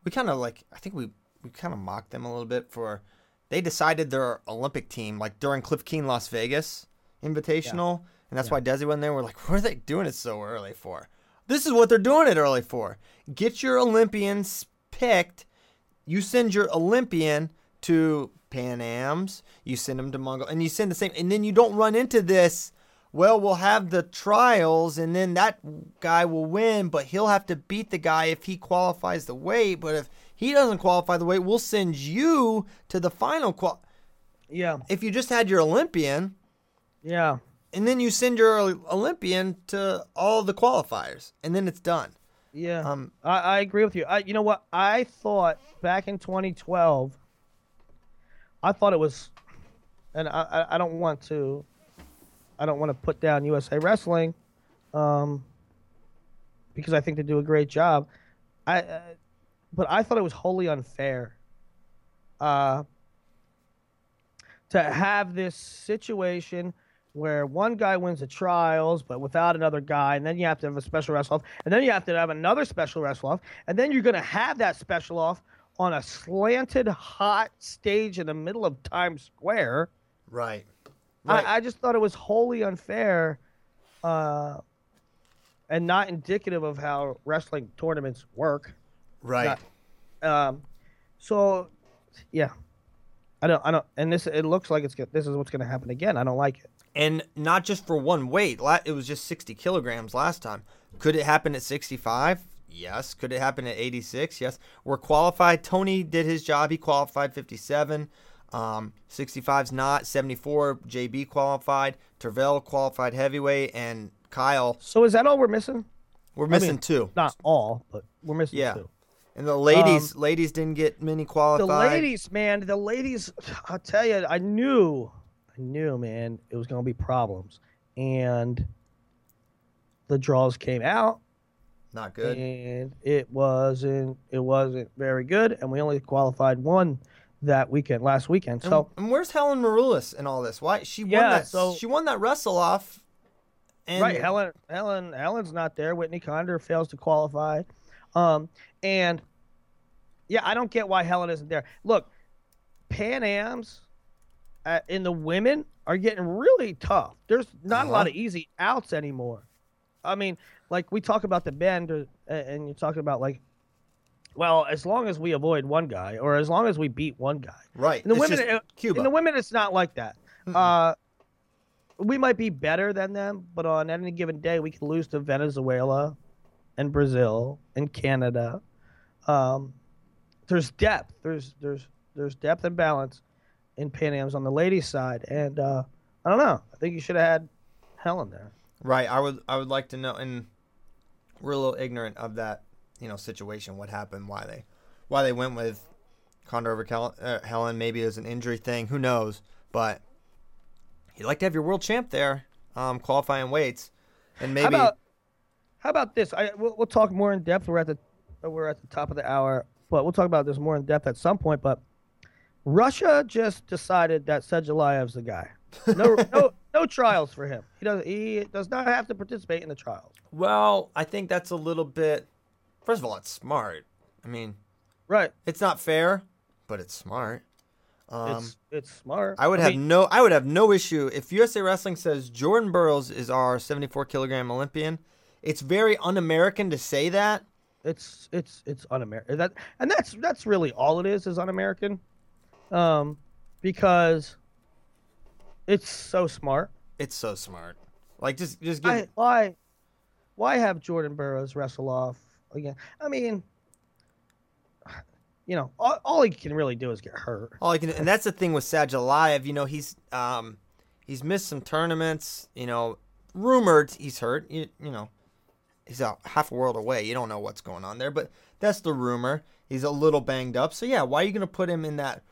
[SPEAKER 1] we kind of like, I think we we kind of mocked them a little bit for they decided their Olympic team like during Cliff Keen Las Vegas Invitational, and that's why Desi went there. We're like, what are they doing it so early for? This is what they're doing it early for. Get your Olympians picked. You send your Olympian to Pan Am's. You send them to Mongol, and you send the same. And then you don't run into this. Well, we'll have the trials, and then that guy will win, but he'll have to beat the guy if he qualifies the weight. But if he doesn't qualify the weight, we'll send you to the final. Qual-
[SPEAKER 2] Yeah,
[SPEAKER 1] if you just had your Olympian,
[SPEAKER 2] yeah,
[SPEAKER 1] and then you send your Olympian to all the qualifiers, and then it's done.
[SPEAKER 2] yeah.
[SPEAKER 1] Um,
[SPEAKER 2] I, I agree with you. I, you know what? I thought back in 2012, I thought it was, and I, I, don't want to, I don't want to put down USA Wrestling, um, because I think they do a great job. I, uh, but I thought it was wholly unfair. Uh, to have this situation where one guy wins the trials but without another guy, and then you have to have a special wrestle off, and then you have to have another special wrestle off, and then you're going to have that special off on a slanted, hot stage in the middle of Times Square.
[SPEAKER 1] Right. right.
[SPEAKER 2] I, I just thought it was wholly unfair uh, and not indicative of how wrestling tournaments work.
[SPEAKER 1] Right.
[SPEAKER 2] Not- um, so, yeah. I don't, I don't, and this, it looks like it's, go- this is what's going to happen again. I don't like it.
[SPEAKER 1] and not just for one weight. It was just 60 kilograms last time. Could it happen at 65? Yes. Could it happen at 86? Yes. We're qualified. Tony did his job. He qualified 57. Um, 65's not. 74, JB qualified. Tervel qualified heavyweight. And Kyle,
[SPEAKER 2] So is that all we're missing?
[SPEAKER 1] we're
[SPEAKER 2] I
[SPEAKER 1] missing
[SPEAKER 2] mean,
[SPEAKER 1] two.
[SPEAKER 2] Not all, but we're missing
[SPEAKER 1] Yeah.
[SPEAKER 2] two.
[SPEAKER 1] And the ladies, ladies didn't get many
[SPEAKER 2] Um, The ladies, man, the ladies, I'll tell you, I knew, I knew, man, it was going to be problems. And the draws came out
[SPEAKER 1] Not good.
[SPEAKER 2] and it wasn't it wasn't very good and we only qualified one that weekend last weekend. So
[SPEAKER 1] and where's Helen Maroulis in all this? Why she won
[SPEAKER 2] Yeah,
[SPEAKER 1] that?
[SPEAKER 2] so-
[SPEAKER 1] she won that wrestle off. And
[SPEAKER 2] right, Helen Helen Helen's not there. Whitney Conder fails to qualify. Um and yeah, I don't get why Helen isn't there. Look, Pan Am's uh, in the women are getting really tough. There's not a lot
[SPEAKER 1] Uh-huh.
[SPEAKER 2] of easy outs anymore. I mean, like we talk about the bend, or, and you're talking about like, well, as long as we avoid one guy, or as long as we beat one guy.
[SPEAKER 1] Right.
[SPEAKER 2] In the
[SPEAKER 1] it's
[SPEAKER 2] women, uh,
[SPEAKER 1] Cuba.
[SPEAKER 2] in the women, it's not like that. Uh, we might be better than them, but on any given day, we can lose to Venezuela, and Brazil, and Canada. Um, there's depth. There's there's there's depth and balance in Pan Am's on the ladies' side, and uh, I don't know. I think you should have had Helen there.
[SPEAKER 1] Right. I would I would like to know and we're a little ignorant of that, you know, situation, what happened, why they why they went with Conder over uh, Helen, maybe it was an injury thing, who knows, but you'd like to have your world champ there, um, qualifying weights. And maybe
[SPEAKER 2] How about how about this? I we'll, we'll talk more in depth. We're at the we're at the top of the hour, but we'll talk about this more in depth at some point. But Russia just decided that Sadulaev's the guy. No no no trials for him. He does he does not have to participate in the trials.
[SPEAKER 1] Well, I think that's a little bit first of all, it's smart. I mean,
[SPEAKER 2] Right.
[SPEAKER 1] it's not fair, but it's smart. Um,
[SPEAKER 2] it's it's smart.
[SPEAKER 1] I would have
[SPEAKER 2] mean,
[SPEAKER 1] no I would have no issue if USA Wrestling says Jordan Burroughs is our 74 kilogram Olympian. It's very un-American to say that.
[SPEAKER 2] It's it's it's un-American. That and that's that's really all it is is un-American, um, because it's so smart.
[SPEAKER 1] It's so smart. Like just just give
[SPEAKER 2] I, why why have Jordan Burroughs wrestle off again? I mean, you know, all, all he can really do is get hurt.
[SPEAKER 1] all he can and that's the thing with Sadulaev, you know, he's um he's missed some tournaments, you know, rumored he's hurt, you, you know. He's a half a world away. You don't know what's going on there, but that's the rumor. He's a little banged up. So yeah, why are you going to put him in that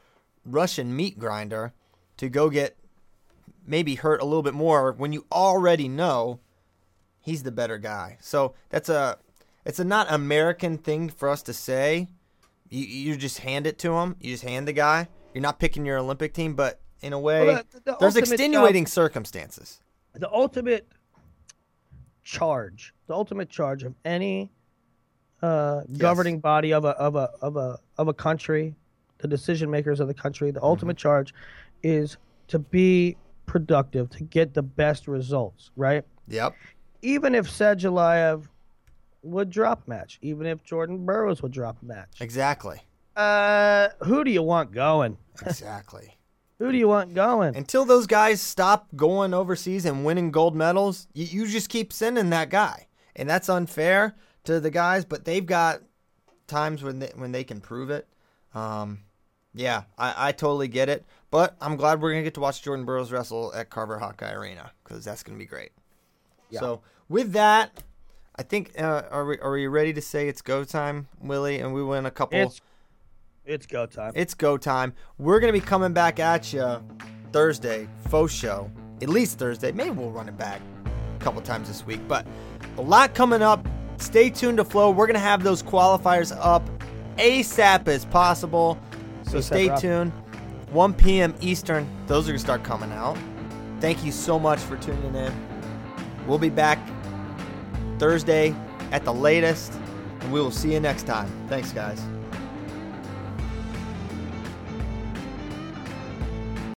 [SPEAKER 1] Russian meat grinder to go get maybe hurt a little bit more when you already know he's the better guy. So that's a it's a not American thing for us to say. You you just hand it to him. You just hand the guy. You're not picking your Olympic team, but in a way,
[SPEAKER 2] Well, the- the
[SPEAKER 1] there's extenuating circumstances.
[SPEAKER 2] The ultimate charge, the ultimate charge of any uh, governing body of a of a of a of a country, the decision makers of the country, the ultimate
[SPEAKER 1] Mm-hmm.
[SPEAKER 2] charge is to be productive, to get the best results, right?
[SPEAKER 1] Yep.
[SPEAKER 2] even if Sadulaev would drop a match, even if Jordan Burroughs would drop a match,
[SPEAKER 1] Exactly.
[SPEAKER 2] uh, who do you want going?
[SPEAKER 1] Exactly.
[SPEAKER 2] Who do you want going?
[SPEAKER 1] Until those guys stop going overseas and winning gold medals, you, you just keep sending that guy, and that's unfair to the guys. But they've got times when they when they can prove it. Um, yeah, I, I totally get it. But I'm glad we're gonna get to watch Jordan Burroughs wrestle at Carver Hawkeye Arena because that's gonna be great. So with that, I think uh, are we are we ready to say it's go time, Willie? And we win a couple.
[SPEAKER 2] It's it's go time.
[SPEAKER 1] It's go time. We're gonna be coming back at you Thursday, faux show. At least Thursday. Maybe we'll run it back a couple times this week. But a lot coming up. Stay tuned to Flow. We're gonna have those qualifiers up ASAP as possible. So
[SPEAKER 2] ASAP
[SPEAKER 1] stay tuned. 1 p.m. Eastern. Those are going to start coming out. Thank you so much for tuning in. We'll be back Thursday at the latest, and we will see you next time. Thanks, guys.